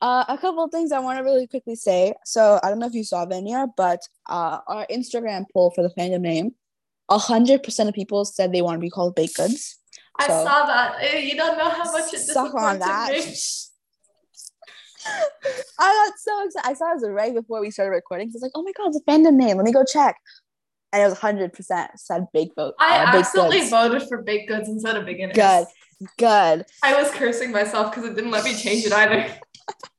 [SPEAKER 1] uh, a couple of things I want to really quickly say. So I don't know if you saw Venya, but uh, our Instagram poll for the fandom name, hundred percent of people said they want to be called baked goods.
[SPEAKER 2] I
[SPEAKER 1] so-
[SPEAKER 2] saw that. Eh, You don't know how much it
[SPEAKER 1] Suck on that. [laughs] [laughs] I got so excited. I saw it was right before we started recording. I was like, oh my god, it's a fandom name. Let me go check. And it was hundred percent said baked vote.
[SPEAKER 2] I
[SPEAKER 1] uh,
[SPEAKER 2] absolutely
[SPEAKER 1] goods.
[SPEAKER 2] voted for baked goods instead of beginners.
[SPEAKER 1] Good. Good.
[SPEAKER 2] I was cursing myself because it didn't let me change it either. [laughs]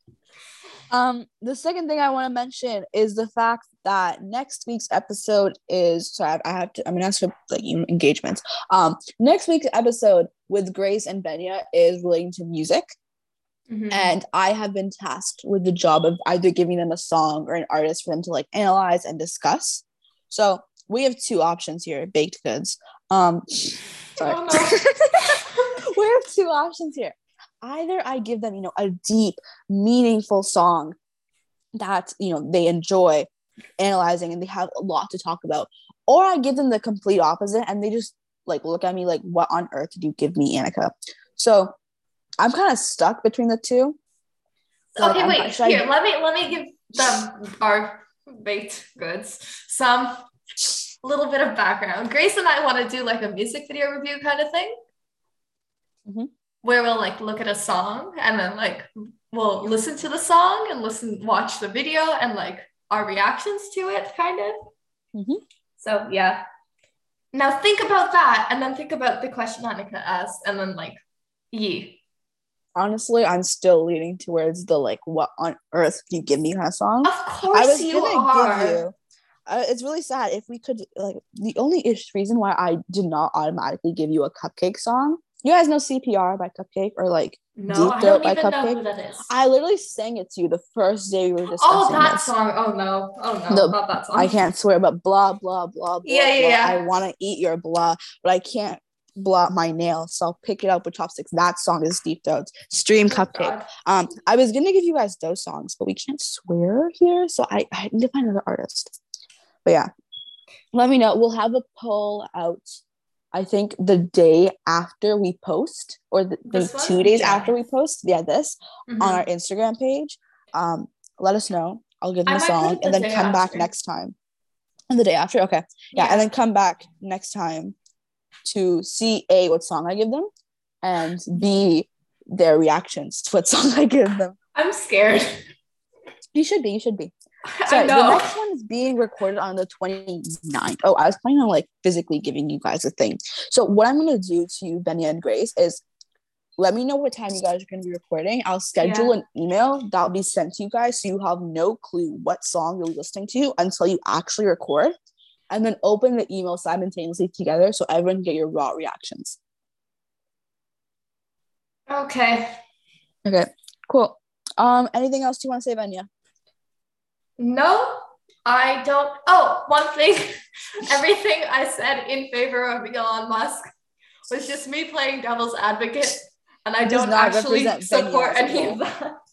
[SPEAKER 1] Um, the second thing I want to mention is the fact that next week's episode is so I, I have to I'm gonna ask for like engagements. Um, next week's episode with Grace and Venya is relating to music,
[SPEAKER 2] Mhm.
[SPEAKER 1] and I have been tasked with the job of either giving them a song or an artist for them to like analyze and discuss. So we have two options here: baked goods. Um, [laughs] sorry.
[SPEAKER 2] Oh, [laughs]
[SPEAKER 1] we have two options here. Either I give them, you know, a deep, meaningful song that, you know, they enjoy analyzing and they have a lot to talk about, or I give them the complete opposite and they just like look at me like, what on earth did you give me, Annika? So I'm kind of stuck between the two. So,
[SPEAKER 2] okay,
[SPEAKER 1] I'm-
[SPEAKER 2] wait.
[SPEAKER 1] should I-
[SPEAKER 2] Here, let me let me give them our baked goods some little bit of background. Grace and I want to do like a music video review kind of thing,
[SPEAKER 1] Mhm.
[SPEAKER 2] Where we'll like look at a song and then like we'll listen to the song and listen, watch the video and like our reactions to it, kind of.
[SPEAKER 1] Mhm.
[SPEAKER 2] So yeah. Now think about that, and then think about the question Annika asked, and then like, ye.
[SPEAKER 1] honestly, I'm still leaning towards the like, what on earth did you give me kind of song.
[SPEAKER 2] Of course
[SPEAKER 1] I was
[SPEAKER 2] you
[SPEAKER 1] gonna
[SPEAKER 2] are.
[SPEAKER 1] give you. Uh, it's really sad if we could like the only ish reason why I did not automatically give you a CupcakKe song. You guys know CPR by CupcakKe or like
[SPEAKER 2] No,
[SPEAKER 1] Deep
[SPEAKER 2] I
[SPEAKER 1] Throat
[SPEAKER 2] don't
[SPEAKER 1] by CupcakKe?
[SPEAKER 2] who that is.
[SPEAKER 1] I literally sang it to you the first day we were discussing
[SPEAKER 2] Oh, that
[SPEAKER 1] this.
[SPEAKER 2] song. Oh no. Oh no,
[SPEAKER 1] The-
[SPEAKER 2] not that song.
[SPEAKER 1] I can't swear, but blah blah blah blah.
[SPEAKER 2] Yeah, yeah,
[SPEAKER 1] blah.
[SPEAKER 2] yeah.
[SPEAKER 1] I want to eat your blah, but I can't blah my nails, so I'll pick it up with chopsticks. That song is Deep Throats. Stream
[SPEAKER 2] Oh,
[SPEAKER 1] CupcakKe.
[SPEAKER 2] God.
[SPEAKER 1] Um, I was gonna give you guys those songs, but we can't swear here, so I, I need to find another artist. But yeah, let me know. We'll have a poll out. I think the day after we post, or the, the two days
[SPEAKER 2] Yeah.
[SPEAKER 1] after we post. Yeah, this
[SPEAKER 2] Mhm.
[SPEAKER 1] on our Instagram page. Um, let us know. I'll give them
[SPEAKER 2] I
[SPEAKER 1] a song
[SPEAKER 2] it the
[SPEAKER 1] and then come back next time. And the day after, okay, yeah, and then come back next time to see a what song I give them, and b their reactions to what [laughs] song I give them.
[SPEAKER 2] I'm scared.
[SPEAKER 1] You should be. You should be. [laughs] Sorry, the next one is being recorded on the 29th. Oh, I was planning on like physically giving you guys a thing. So what I'm gonna do to you, Venya and Grace, is let me know what time you guys are gonna be recording. I'll schedule an email that'll be sent to you guys so you have no clue what song you'll be listening to until you actually record. And then open the email simultaneously together so everyone can get your raw reactions.
[SPEAKER 2] Okay.
[SPEAKER 1] Okay, cool. Um, anything else you want to say, Venya?
[SPEAKER 2] No, I don't. Oh, one thing. [laughs] Everything I said in favor of Elon Musk was just me playing devil's advocate, and I don't actually support any of that. [laughs]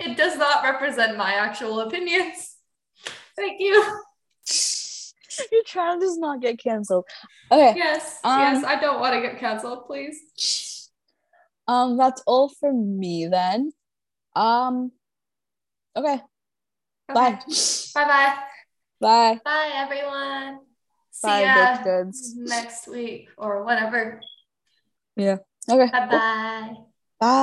[SPEAKER 2] It does not represent my actual opinions. Thank you. [laughs]
[SPEAKER 1] You're does not get canceled. Okay.
[SPEAKER 2] Yes,
[SPEAKER 1] Um,
[SPEAKER 2] yes, I don't want to get canceled, please.
[SPEAKER 1] Um, that's all for me then. Um, okay. Bye.
[SPEAKER 2] Bye bye.
[SPEAKER 1] Bye.
[SPEAKER 2] Bye, everyone. See ya
[SPEAKER 1] goods.
[SPEAKER 2] next week or whatever. Yeah.
[SPEAKER 1] Okay.
[SPEAKER 2] Bye bye.
[SPEAKER 1] Bye.